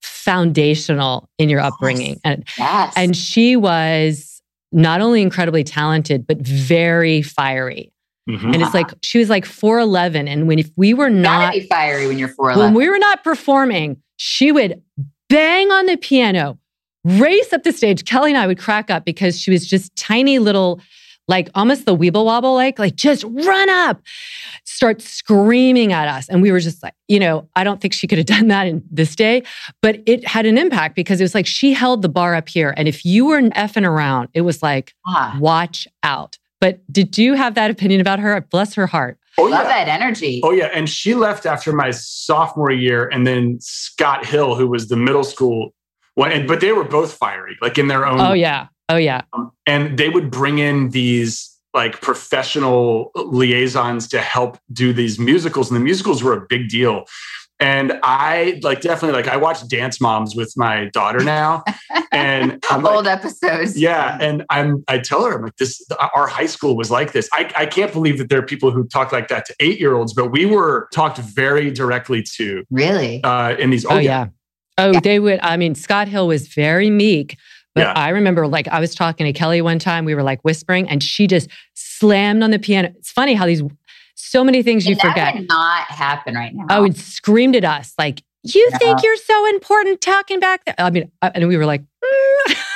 Speaker 4: foundational in your upbringing. Yes. And,
Speaker 5: yes.
Speaker 4: and she was not only incredibly talented, but very fiery. Mm-hmm. And it's like she was like 4'11. And when if we were not
Speaker 5: be fiery when you're 4'11.
Speaker 4: When we were not performing, she would bang on the piano, race up the stage. Kelly and I would crack up because she was just tiny little like almost the weeble wobble, like, like just run up, start screaming at us. And we were just like, you know, I don't think she could have done that in this day, but it had an impact because it was like she held the bar up here. And if you were effing around, it was like, ah. watch out. But did you have that opinion about her? Bless her heart.
Speaker 5: Oh, Love yeah. that energy.
Speaker 6: Oh, yeah. And she left after my sophomore year. And then Scott Hill, who was the middle school one, but they were both fiery, like in their own.
Speaker 4: Oh, yeah. Oh yeah.
Speaker 6: Um, and they would bring in these like professional liaisons to help do these musicals and the musicals were a big deal. And I like definitely like I watch Dance Moms with my daughter now, and
Speaker 5: I'm old like, episodes.
Speaker 6: Yeah, and I'm I tell her I'm like this. Our high school was like this. I I can't believe that there are people who talk like that to eight year olds, but we were talked very directly to.
Speaker 5: Really?
Speaker 6: Uh, in these.
Speaker 4: Oh, oh yeah. yeah. Oh, yeah. they would. I mean, Scott Hill was very meek, but yeah. I remember like I was talking to Kelly one time, we were like whispering, and she just slammed on the piano. It's funny how these so many things you
Speaker 5: And that
Speaker 4: forget.
Speaker 5: would not happen right now.
Speaker 4: Oh, and screamed at us like, "You
Speaker 5: No.
Speaker 4: think you're so important talking back there?" I mean, uh, and we were like, "Mm."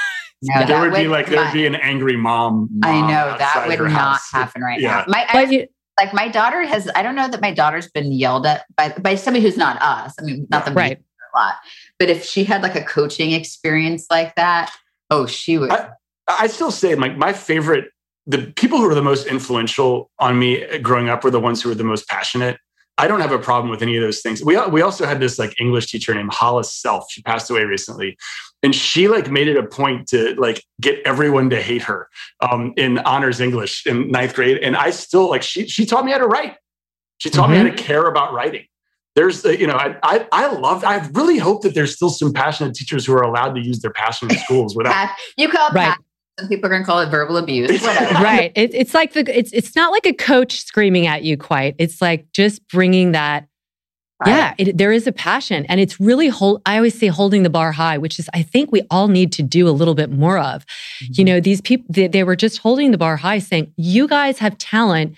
Speaker 5: No,
Speaker 4: Yeah.
Speaker 6: there would be like there would be an angry mom.
Speaker 5: I know that would not
Speaker 6: house.
Speaker 5: happen right
Speaker 6: Yeah.
Speaker 5: now. My I,
Speaker 4: you,
Speaker 5: like my daughter has. I don't know that my daughter's been yelled at by by somebody who's not us. I mean, not the
Speaker 4: right.
Speaker 5: a lot, but if she had like a coaching experience like that, oh, she would.
Speaker 6: I- I still say like my favorite, the people who are the most influential on me growing up were the ones who were the most passionate. I don't have a problem with any of those things. We we also had this like English teacher named Hollis Self. She passed away recently, and she like made it a point to like get everyone to hate her um, in honors English in ninth grade. And I still like she she taught me how to write. She taught me how to care about writing. There's the you know I I I love I really hope that there's still some passionate teachers who are allowed to use their passion in schools without
Speaker 5: you call it
Speaker 4: Right.
Speaker 5: pat- Some people are going to call it verbal abuse.
Speaker 4: Right. It, it's like the it's it's not like a coach screaming at you quite. It's like just bringing that. Yeah, it, there is a passion, and it's really hold. I always say holding the bar high, which is I think we all need to do a little bit more of. Mm-hmm. You know, these people they, they were just holding the bar high, saying, "You guys have talent.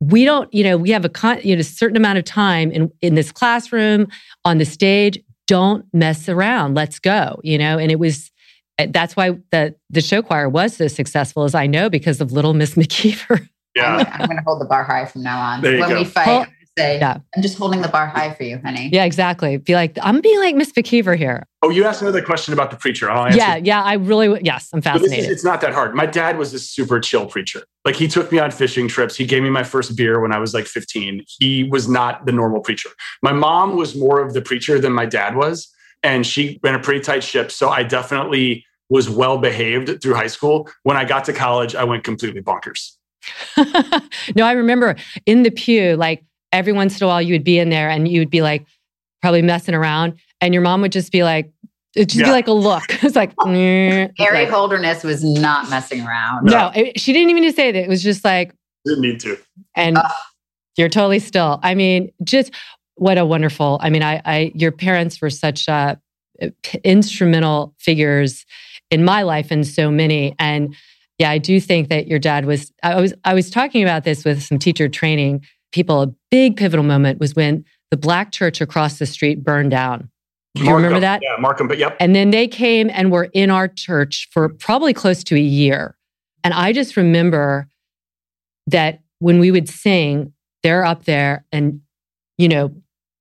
Speaker 4: We don't. You know, we have a con, you know a certain amount of time in in this classroom on the stage. Don't mess around. Let's go. You know." And it was uh, that's why the the show choir was so successful, as I know, because of Little Miss McKeever.
Speaker 6: yeah.
Speaker 5: I'm, going to hold the bar high from now on.
Speaker 6: There you
Speaker 5: when
Speaker 6: go.
Speaker 5: we fight,
Speaker 4: Hold-
Speaker 5: I'm gonna say,
Speaker 4: Yeah.
Speaker 5: I'm just holding the bar high for you, honey.
Speaker 4: Yeah, exactly. Be like, I'm being like Miss McKeever here.
Speaker 6: Oh, you asked another question about the preacher. I'll answer.
Speaker 4: Yeah, yeah. I really, yes, I'm
Speaker 6: But this is,
Speaker 4: fascinated.
Speaker 6: it's not that hard. My dad was a super chill preacher. Like he took me on fishing trips. He gave me my first beer when I was like 15. He was not the normal preacher. My mom was more of the preacher than my dad was. And she ran a pretty tight ship. So I definitely was well behaved through high school. When I got to college, I went completely bonkers.
Speaker 4: no, I remember in the pew, like every once in a while, you would be in there and you would be like probably messing around, and your mom would just be like, it'd just be like a look. It's like.
Speaker 5: Harry
Speaker 4: Like,
Speaker 5: Holderness was not messing around.
Speaker 4: no, it- she didn't even need to say that. It was just like,
Speaker 6: Didn't need to.
Speaker 4: and
Speaker 5: Ugh.
Speaker 4: you're totally still. I mean, just what a wonderful. I mean, I, I your parents were such uh, p- instrumental figures in my life and so many. And yeah, I do think that your dad was. I was I was talking about this with some teacher training people. A big pivotal moment was when the black church across the street burned down. Do you remember that?
Speaker 6: Yeah, Markham. But yep.
Speaker 4: And then they came and were in our church for probably close to a year. And I just remember that when we would sing, they're up there and, you know,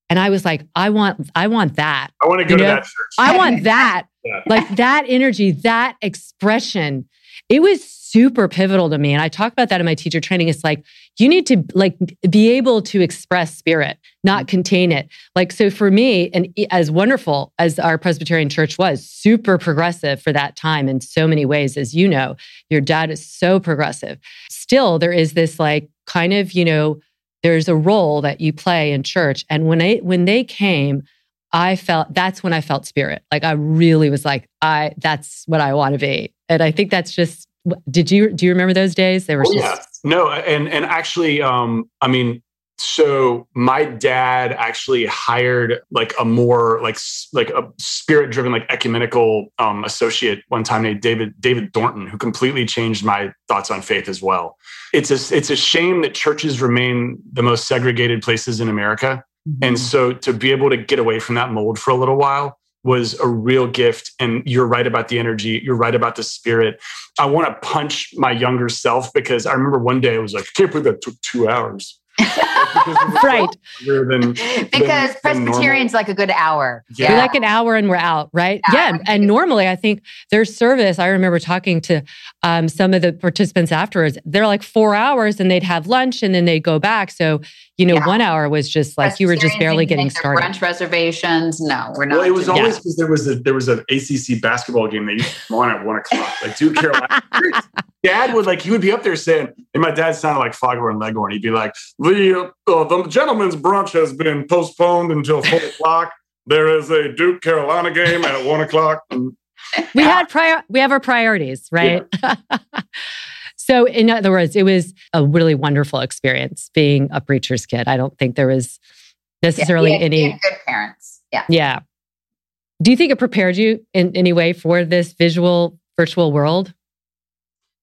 Speaker 4: and I was like, I want, I want that.
Speaker 6: I want to go
Speaker 4: You
Speaker 6: to that church.
Speaker 4: I want that.
Speaker 6: Yeah.
Speaker 4: Like that energy, that expression. It was super pivotal to me. And I talk about that in my teacher training. It's like you need to like be able to express spirit, not mm. contain it. Like so for me, and as wonderful as our Presbyterian church was, super progressive for that time in so many ways, as you know, your dad is so progressive. Still, there is this like kind of, you know, there's a role that you play in church. And when I when they came, I felt that's when I felt spirit. Like I really was like, I that's what I want to be. And I think that's just did you do you remember those days? They were
Speaker 6: Oh,
Speaker 4: just
Speaker 6: yeah. No, and and actually, um, I mean, so my dad actually hired like a more like like a spirit driven like ecumenical um, associate one time named David David Thornton, who completely changed my thoughts on faith as well. It's a it's a shame that churches remain the most segregated places in America, and so to be able to get away from that mold for a little while was a real gift. And you're right about the energy. You're right about the spirit. I want to punch my younger self because I remember one day I was like, I can't believe that took two hours.
Speaker 4: right.
Speaker 6: Than-
Speaker 5: because
Speaker 6: than normal.
Speaker 5: Presbyterian's like a good hour.
Speaker 6: Yeah.
Speaker 4: We're like an hour and we're out, right?
Speaker 5: Yeah.
Speaker 4: Yeah. And normally, I think their service, I remember talking to um, some of the participants afterwards, they're like four hours and they'd have lunch and then they'd go back. So, you know,
Speaker 5: Yeah.
Speaker 4: one hour was just like you were just barely getting started.
Speaker 5: Brunch reservations. No, we're not.
Speaker 6: Well, it was always because there was a there was an ACC basketball game that used to come on at one o'clock, like Duke Carolina. dad would like he would be up there saying, and my dad sounded like Foghorn Leghorn. He'd be like, "The uh, the gentleman's brunch has been postponed until four o'clock. There is a Duke Carolina game at one o'clock." And
Speaker 4: we had prior we have our priorities right so in other words it was a really wonderful experience being a preacher's kid i don't think there was
Speaker 5: Yeah,
Speaker 4: necessarily
Speaker 5: we had- we
Speaker 4: any
Speaker 5: had good parents. Yeah.
Speaker 4: yeah do you think it prepared you in any way for this visual virtual world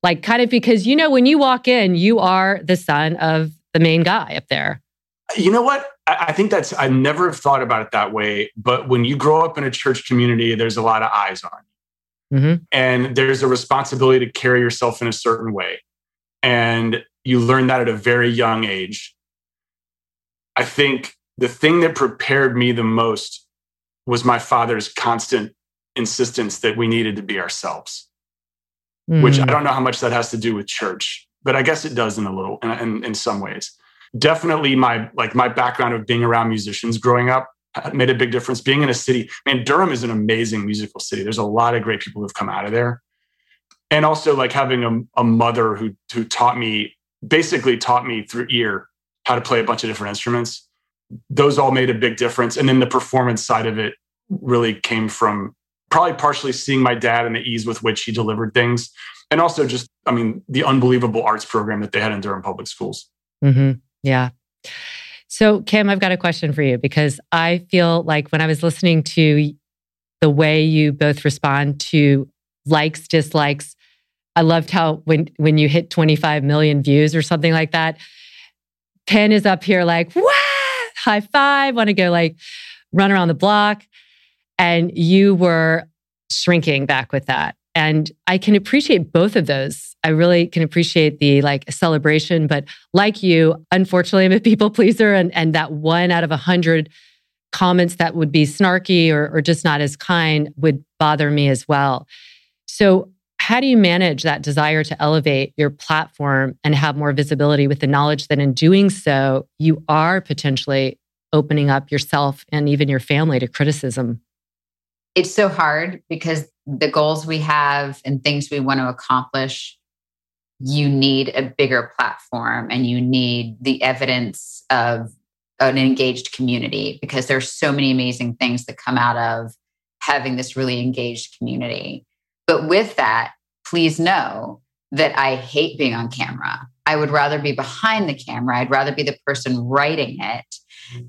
Speaker 4: Like, kind of because, you know, when you walk in, you are the son of the main guy up there.
Speaker 6: You know what? I, I think that's, I never have thought about it that way. But when you grow up in a church community, there's a lot of eyes on you.
Speaker 4: Mm-hmm.
Speaker 6: And there's a responsibility to carry yourself in a certain way. And you learn that at a very young age. I think the thing that prepared me the most was my father's constant insistence that we needed to be ourselves, mm. which I don't know how much that has to do with church, but I guess it does in a little, in, in, in some ways. Definitely my, like my background of being around musicians growing up made a big difference. Being in a city, man, Durham is an amazing musical city. There's a lot of great people who've come out of there. And also like having a, a mother who, who taught me, basically taught me through ear how to play a bunch of different instruments. Those all made a big difference. And then the performance side of it really came from probably partially seeing my dad and the ease with which he delivered things. And also just, I mean, the unbelievable arts program that they had in Durham Public Schools.
Speaker 4: Mm-hmm. Yeah. So, Kim, I've got a question for you because I feel like when I was listening to the way you both respond to likes, dislikes, I loved how when when you hit 25 million views or something like that, Penn is up here like, "Wow, high five, want to go like run around the block." And you were shrinking back with that. And I can appreciate both of those. I really can appreciate the like celebration, but like you, unfortunately, I'm a people pleaser. And, and that one out of a hundred comments that would be snarky or, or just not as kind would bother me as well. So, how do you manage that desire to elevate your platform and have more visibility with the knowledge that in doing so, you are potentially opening up yourself and even your family to criticism?
Speaker 5: It's so hard because the goals we have and things we want to accomplish you need a bigger platform and you need the evidence of an engaged community because there's so many amazing things that come out of having this really engaged community. But with that please know that i hate being on camera. I would rather be behind the camera. I'd rather be the person writing it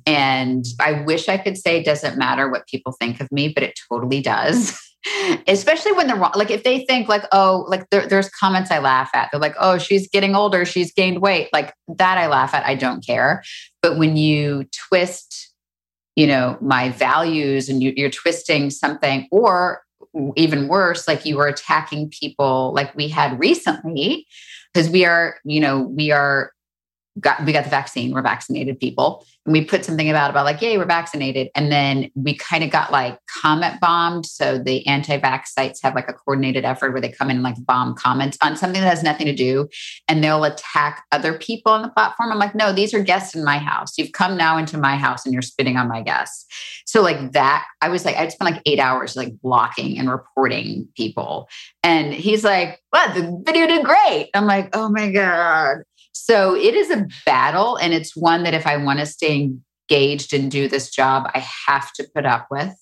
Speaker 5: and I wish I could say it doesn't matter what people think of me, but it totally does. Especially when they're wrong. Like if they think like, oh, like there, there's comments I laugh at. They're like, oh, she's getting older, she's gained weight. Like that I laugh at. I don't care. But when you twist, you know, my values and you, you're twisting something, or even worse, like you are attacking people like we had recently, because we are, you know, we are got we got the vaccine we're vaccinated people. And we put something about about like yay we're vaccinated. And then we kind of got like comment bombed. So the anti-vax sites have like a coordinated effort where they come in and like bomb comments on something that has nothing to do. And they'll attack other people on the platform. I'm like no these are guests in my house. You've come now into my house and you're spitting on my guests. So like that i was like i'd spend like eight hours like blocking and reporting people. And he's like what? The video did great. I'm like oh my god so it is a battle, and it's one that if I want to stay engaged and do this job, I have to put up with.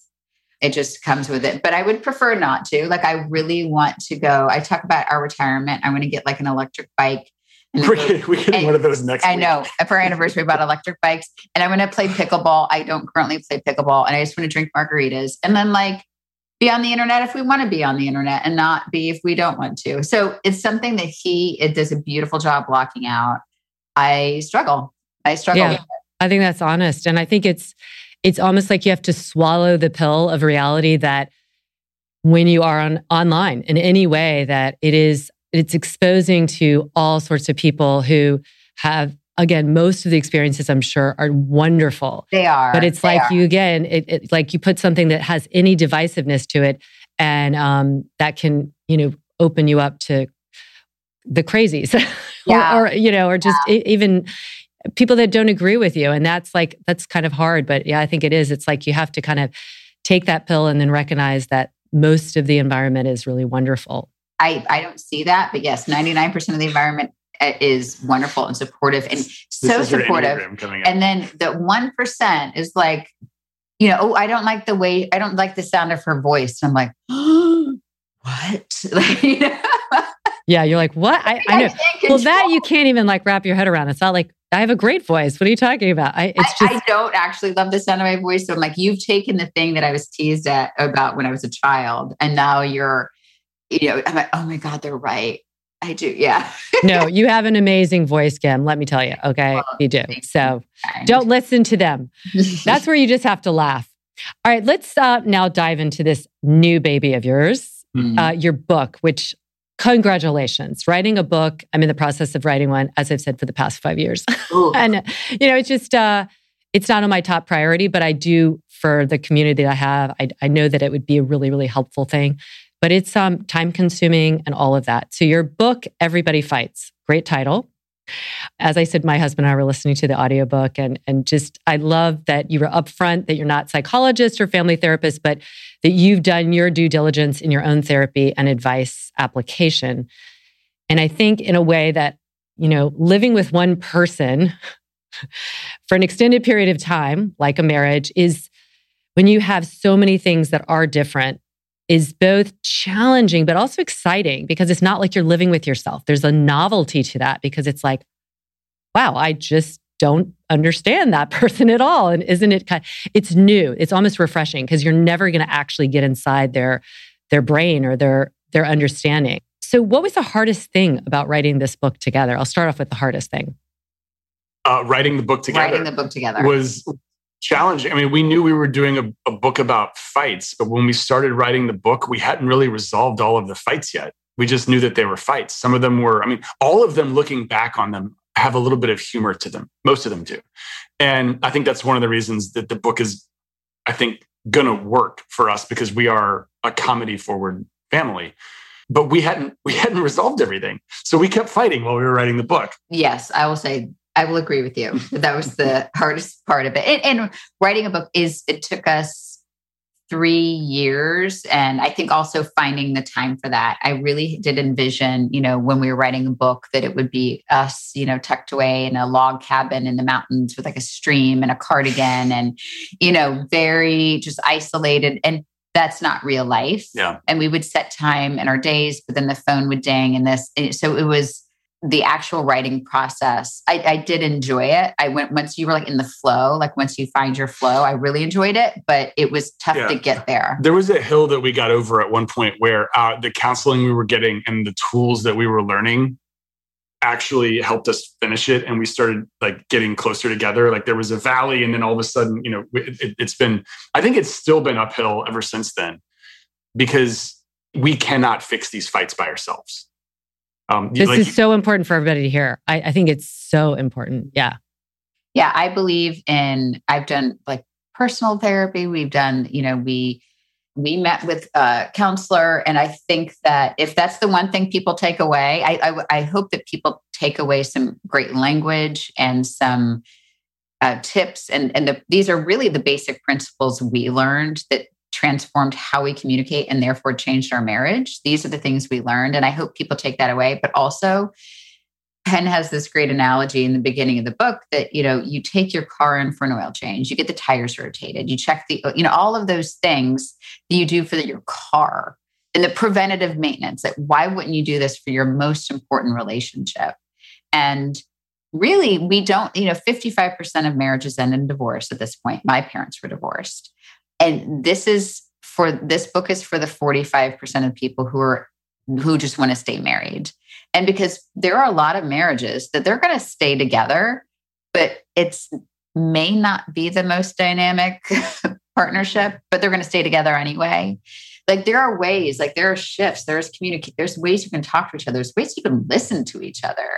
Speaker 5: It just comes with it. But I would prefer not to. Like, I really want to go. I talk about our retirement. I want to get like an electric bike.
Speaker 6: We're getting, we're getting one of those next.
Speaker 5: I know for our anniversary about electric bikes, and I want to play pickleball. I don't currently play pickleball, and I just want to drink margaritas, and then like be on the internet if we want to be on the internet and not be if we don't want to. So it's something that he it does a beautiful job blocking out. I struggle. I struggle. Yeah,
Speaker 4: I think that's honest. And I think it's it's almost like you have to swallow the pill of reality that when you are on online in any way that it is it's exposing to all sorts of people who have again, most of the experiences I'm sure are wonderful.
Speaker 5: They are.
Speaker 4: But it's
Speaker 5: like
Speaker 4: are. you again, it, it, like you put something that has any divisiveness to it, and um, that can you know open you up to the crazies,
Speaker 5: yeah.
Speaker 4: or, or, you know, or just yeah. even people that don't agree with you, and that's like that's kind of hard. But yeah, I think it is. It's like you have to kind of take that pill and then recognize that most of the environment is really wonderful.
Speaker 5: I, I don't see that, but yes, 99% of the environment Eh, is wonderful and supportive and so supportive. And then the 1% is like, you know, oh, I don't like the way, I don't like the sound of her voice. I'm like, oh, what? like, you know?
Speaker 4: Yeah, you're like, what? I, I know. I well, that you can't even like wrap your head around. It's not like I have a great voice. What are you talking about? I, it's just.
Speaker 5: I, I don't actually love the sound of my voice. So I'm like, you've taken the thing that I was teased at about when I was a child, and now you're, you know, I'm like, oh my God, they're right. I do. Yeah.
Speaker 4: no, you have an amazing voice, Kim. Let me tell you. Okay. Well, you do. So don't listen to them. That's where you just have to laugh. All right. Let's uh, now dive into this new baby of yours, mm-hmm. uh, your book, which congratulations. Writing a book. I'm in the process of writing one, as I've said for the past five years. and, you know, it's just, uh, it's not on my top priority, but I do for the community that I have. I, I know that it would be a really, really helpful thing but it's um, time consuming and all of that. So, your book, Everybody Fights, great title. As I said, my husband and I were listening to the audiobook and, and just, I love that you were upfront that you're not psychologist or family therapist, but that you've done your due diligence in your own therapy and advice application. And I think in a way that, you know, living with one person for an extended period of time, like a marriage, is when you have so many things that are different is both challenging but also exciting because it's not like you're living with yourself. There's a novelty to that because it's like, wow, I just don't understand that person at all. And isn't it kind of, it's new. It's almost refreshing because you're never going to actually get inside their their brain or their their understanding. So what was the hardest thing about writing this book together? I'll start off with the hardest thing.
Speaker 6: Uh, writing the book together.
Speaker 5: Writing the book together
Speaker 6: was challenging. I mean, we knew we were doing a, a, book about fights, but when we started writing the book, we hadn't really resolved all of the fights yet. We just knew that they were fights. Some of them were, I mean, all of them looking back on them have a little bit of humor to them. Most of them do. And I think that's one of the reasons that the book is, I think, going to work for us because we are a comedy forward family but we hadn't we hadn't resolved everything so we kept fighting while we were writing the book
Speaker 5: yes i will say I will agree with you. That was the hardest part of it. And, and, writing a book is, it took us three years. And I think also finding the time for that. I really did envision, you know, when we were writing a book, that it would be us, you know, tucked away in a log cabin in the mountains with like a stream and a cardigan and, you know, very just isolated. And that's not real life.
Speaker 6: Yeah.
Speaker 5: And we would set time in our days, but then the phone would ding and this. So it was, the actual writing process, I, I, did enjoy it. I went once you were like in the flow, like once you find your flow, I really enjoyed it, but it was tough yeah. to get there.
Speaker 6: There was a hill that we got over at one point where uh, the counseling we were getting and the tools that we were learning actually helped us finish it. And we started like getting closer together. Like there was a valley, and then all of a sudden, you know, it, it's been, I think it's still been uphill ever since then because we cannot fix these fights by ourselves
Speaker 4: um, this like, is so important for everybody to hear. I, I think it's so important. Yeah.
Speaker 5: Yeah. I believe in, I've done like personal therapy. We've done, you know, we, we met with a counselor and i think that if that's the one thing people take away I, I, I hope that people take away some great language and some uh, tips and and the, these are really the basic principles we learned that transformed how we communicate and therefore changed our marriage. These are the things we learned. And I hope people take that away. But also, Penn has this great analogy in the beginning of the book that, you know, you take your car in for an oil change, you get the tires rotated, you check the, you know, all of those things that you do for the, your car and the preventative maintenance. That why wouldn't you do this for your most important relationship? And really, we don't, you know, 55% of marriages end in divorce at this point. My parents were divorced. And this is for this book is for the 45% of people who are who just want to stay married. And because there are a lot of marriages that they're going to stay together, but it's may not be the most dynamic partnership, but they're going to stay together anyway. Like there are ways, like there are shifts, there's communicate, there's ways you can talk to each other, there's ways you can listen to each other.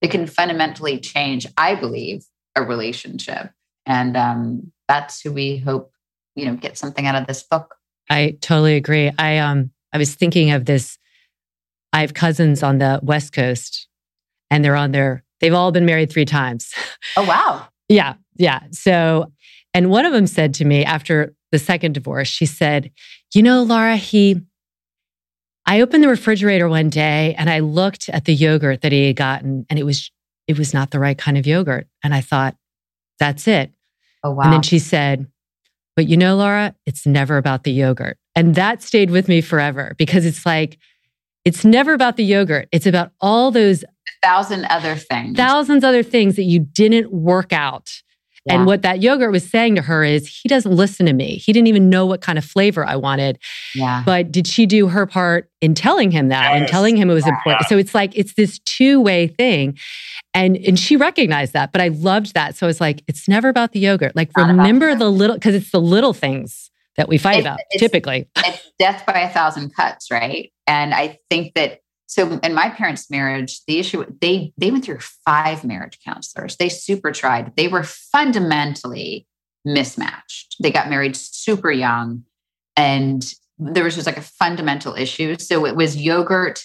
Speaker 5: It can fundamentally change, I believe, a relationship. And um, that's who we hope you know get something out of this book.
Speaker 4: I totally agree. I um i was thinking of this i have cousins on the west coast and they're on their they've all been married three times.
Speaker 5: Oh wow.
Speaker 4: Yeah yeah. So and one of them said to me after the second divorce she said you know laura he i opened the refrigerator one day and i looked at the yogurt that he had gotten and it was it was not the right kind of yogurt. And i thought that's it.
Speaker 5: Oh wow
Speaker 4: and then she said but you know, Laura, it's never about the yogurt. And that stayed with me forever because it's like, it's never about the yogurt. It's about all those
Speaker 5: thousand other things,
Speaker 4: thousands other things that you didn't work out Yeah. And what that yogurt was saying to her is, he doesn't listen to me. He didn't even know what kind of flavor I wanted.
Speaker 5: Yeah.
Speaker 4: But did she do her part in telling him that yes. and telling him it was yeah. important? So it's like, it's this two way thing. And, and she recognized that, but I loved that. So it's like, it's never about the yogurt. Like, Not remember the little, because it's the little things that we fight about typically.
Speaker 5: It's death by a thousand cuts, right? And I think that so in my parents' marriage, the issue they they went through five marriage counselors. They super tried. They were fundamentally mismatched. They got married super young, and there was just like a fundamental issue. So it was yogurt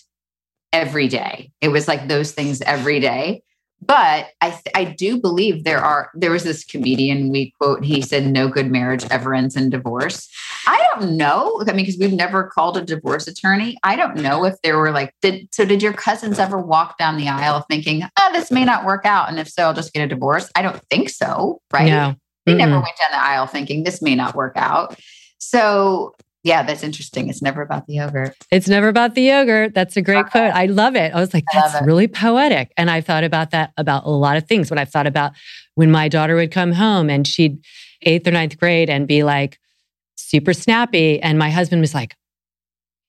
Speaker 5: every day. It was like those things every day but I, I do believe there are there was this comedian we quote he said no good marriage ever ends in divorce. I don't know i mean because we've never called a divorce attorney. I don't know if there were like did so did your cousins ever walk down the aisle thinking oh this may not work out and if so i'll just get a divorce? I don't think so right?
Speaker 4: No.
Speaker 5: they never went down the aisle thinking this may not work out. So yeah, that's interesting. It's never about the yogurt.
Speaker 4: It's never about the yogurt. That's a great quote. I love it. I was like, that's really poetic. And I thought about that about a lot of things. What I've thought about when my daughter would come home and she'd eighth or ninth grade and be like super snappy. And my husband was like,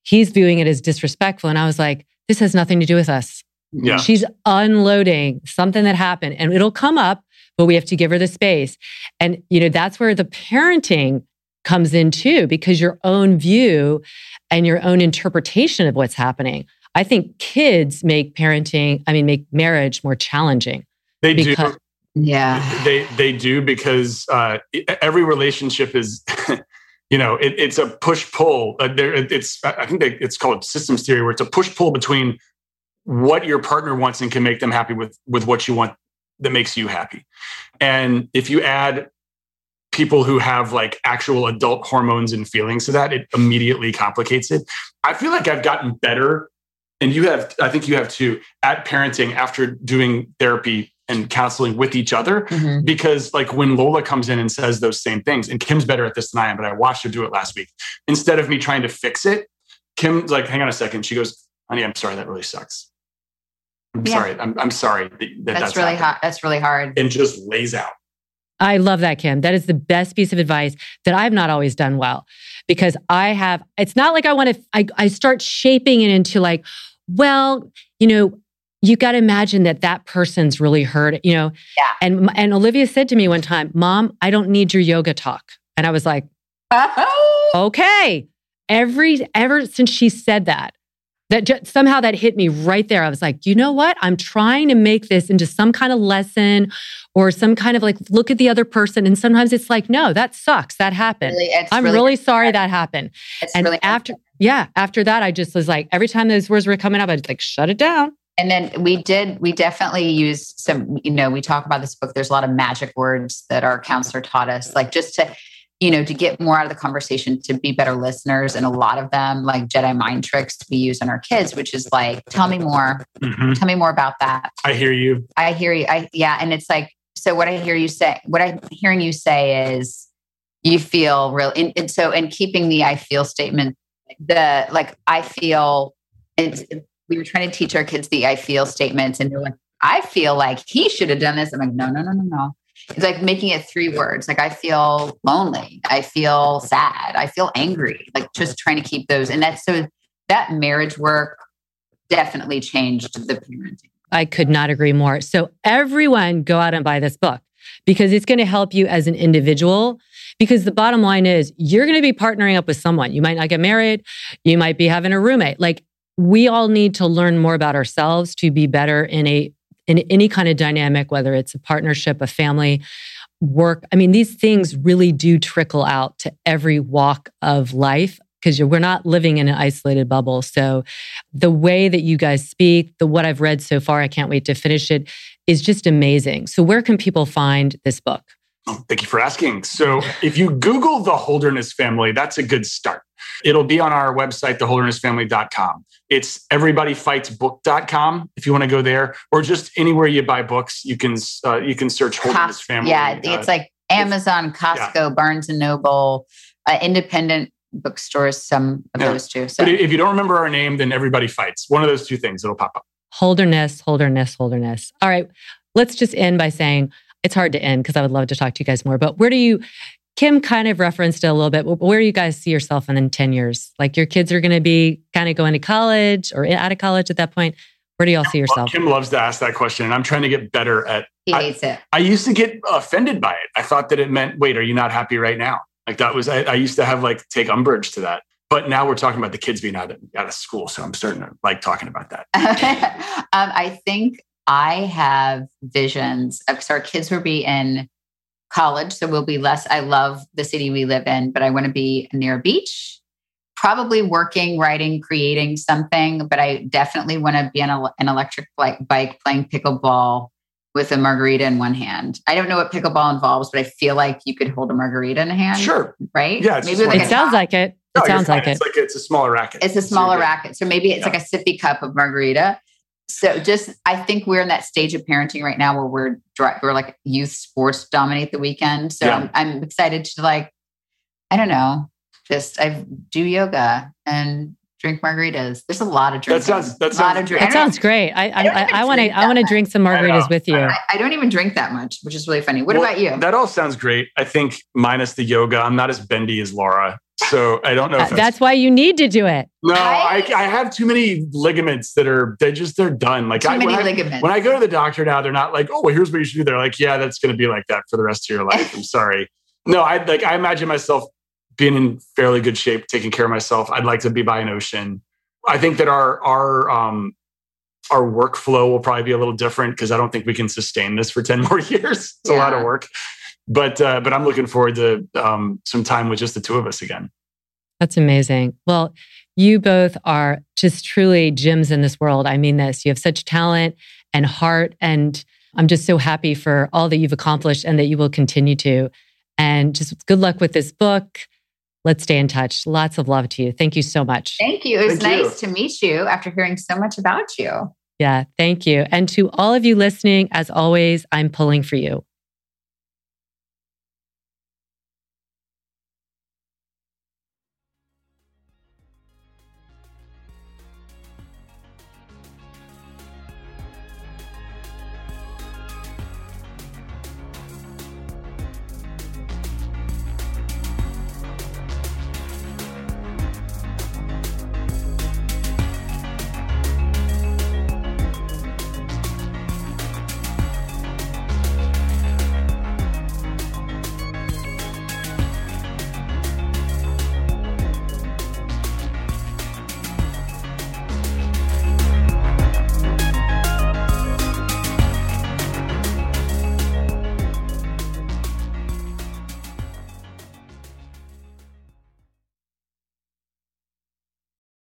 Speaker 4: he's viewing it as disrespectful. And I was like, this has nothing to do with us.
Speaker 6: Yeah.
Speaker 4: She's unloading something that happened and it'll come up, but we have to give her the space. And, you know, that's where the parenting comes in too, because your own view and your own interpretation of what's happening. I think kids make parenting, I mean, make marriage more challenging.
Speaker 6: They because, do.
Speaker 5: Yeah.
Speaker 6: They, they do because uh, every relationship is. you know, it, it's a push pull. Uh, there, it's I think they, it's called systems theory, where it's a push pull between what your partner wants and can make them happy with with what you want that makes you happy. And if you add people who have like actual adult hormones and feelings to that, it immediately complicates it. I feel like I've gotten better, and you have, I think you have too, at parenting after doing therapy and counseling with each other. Mm-hmm. Because like when Lola comes in and says those same things, and Kim's better at this than I am, but I watched her do it last week. Instead of me trying to fix it, Kim's like, hang on a second. She goes, honey, I'm sorry, that really sucks. I'm yeah. sorry. I'm, I'm sorry that,
Speaker 5: that's, that's really hard. That's really hard.
Speaker 6: And just lays out.
Speaker 4: I love that, Kim. That is the best piece of advice that I've not always done well because I have, it's not like I want to, I, I start shaping it into like, well, you know, you got to imagine that that person's really hurt, you know?
Speaker 5: Yeah.
Speaker 4: And, and Olivia said to me one time, Mom, I don't need your yoga talk. And I was like, oh. okay. Every, ever since she said that, that just, somehow that hit me right there. I was like, you know what? I'm trying to make this into some kind of lesson or some kind of like look at the other person. And sometimes it's like, no, that sucks. That happened. Really, I'm really, really sorry that happened. And
Speaker 5: really
Speaker 4: after, yeah, after that, I just was like, every time those words were coming up, I'd like shut it down.
Speaker 5: And then we did, we definitely use some, you know, we talk about this book. There's a lot of magic words that our counselor taught us, like just to you know, to get more out of the conversation, to be better listeners. And a lot of them, like Jedi mind tricks, to be used on our kids, which is like, tell me more. Mm-hmm. Tell me more about that.
Speaker 6: I hear you.
Speaker 5: I hear you. I, yeah. And it's like, so what I hear you say, what I'm hearing you say is you feel real. And, and so, and keeping the I feel statement, the like, I feel, and we were trying to teach our kids the I feel statements, and they're like, I feel like he should have done this. I'm like, no, no, no, no, no it's like making it three words. Like I feel lonely. I feel sad. I feel angry. Like just trying to keep those. And that's so that marriage work definitely changed the parenting.
Speaker 4: I could not agree more. So everyone go out and buy this book because it's going to help you as an individual. Because the bottom line is you're going to be partnering up with someone. You might not get married. You might be having a roommate. Like we all need to learn more about ourselves to be better in a in any kind of dynamic, whether it's a partnership, a family, work. I mean, these things really do trickle out to every walk of life because we're not living in an isolated bubble. So the way that you guys speak, the what I've read so far, I can't wait to finish it, is just amazing. So where can people find this book?
Speaker 6: Oh, thank you for asking. So if you Google the Holderness family, that's a good start. It'll be on our website, theholdernessfamily.com. It's everybodyfightsbook.com if you want to go there, or just anywhere you buy books, you can uh, you can search Holderness Family.
Speaker 5: Yeah, it's uh, like Amazon, Costco, yeah. Barnes and Noble, uh, independent bookstores, some of yeah. those too.
Speaker 6: So. But if you don't remember our name, then everybody fights. One of those two things, it'll pop up.
Speaker 4: Holderness, Holderness, Holderness. All right. Let's just end by saying it's hard to end because I would love to talk to you guys more. But where do you, Kim kind of referenced it a little bit. Where do you guys see yourself in 10 years? Like your kids are going to be kind of going to college or out of college at that point. Where do y'all see yourself?
Speaker 6: Kim loves to ask that question, and I'm trying to get better at.
Speaker 5: He hates
Speaker 6: I,
Speaker 5: it.
Speaker 6: I used to get offended by it. I thought that it meant, wait, are you not happy right now? Like that was, I, I used to have like take umbrage to that. But now we're talking about the kids being out of, out of school. So I'm starting to like talking about that.
Speaker 5: um, I think I have visions of, so our kids will be in college. So we'll be less, I love the city we live in, but I want to be near a beach, probably working, writing, creating something. But I definitely want to be on a, an electric bike playing pickleball with a margarita in one hand. I don't know what pickleball involves, but I feel like you could hold a margarita in a hand.
Speaker 6: Sure.
Speaker 5: Right?
Speaker 6: Yeah.
Speaker 4: Maybe like it sounds top. like it. It no, sounds like it.
Speaker 6: It's like it's a smaller racket.
Speaker 5: It's a smaller so racket. So maybe it's yeah. like a sippy cup of margarita. So just I think we're in that stage of parenting right now where we're we're like youth sports dominate the weekend. So yeah. I'm, I'm excited to like I don't know, just I do yoga and drink margaritas. There's a lot of drinks.
Speaker 6: That sounds that sounds,
Speaker 4: that sounds great. I I want to I want to drink some margaritas with you. I,
Speaker 5: I, don't even drink that much, which is really funny. What well, about you?
Speaker 6: That all sounds great. I think minus the yoga, I'm not as bendy as Laura. So I don't know.
Speaker 4: That's, that's, why you need to do it.
Speaker 6: No, I, I have too many ligaments that are they just they're done. Like
Speaker 5: too
Speaker 6: I,
Speaker 5: many
Speaker 6: when
Speaker 5: ligaments.
Speaker 6: I, when I go to the doctor now, they're not like, oh, well, here's what you should do. They're like, yeah, that's going to be like that for the rest of your life. I'm sorry. No, I like I imagine myself being in fairly good shape, taking care of myself. I'd like to be by an ocean. I think that our our um our workflow will probably be a little different because I don't think we can sustain this for 10 more years. It's yeah. a lot of work. But uh, but I'm looking forward to um, some time with just the two of us again.
Speaker 4: That's amazing. Well, you both are just truly gems in this world. I mean this. You have such talent and heart and I'm just so happy for all that you've accomplished and that you will continue to. And just good luck with this book let's stay in touch. Lots of love to you. Thank you so much.
Speaker 5: Thank you. It was thank nice you. to meet you after hearing so much about you.
Speaker 4: Yeah, thank you. And to all of you listening, as always, I'm pulling for you.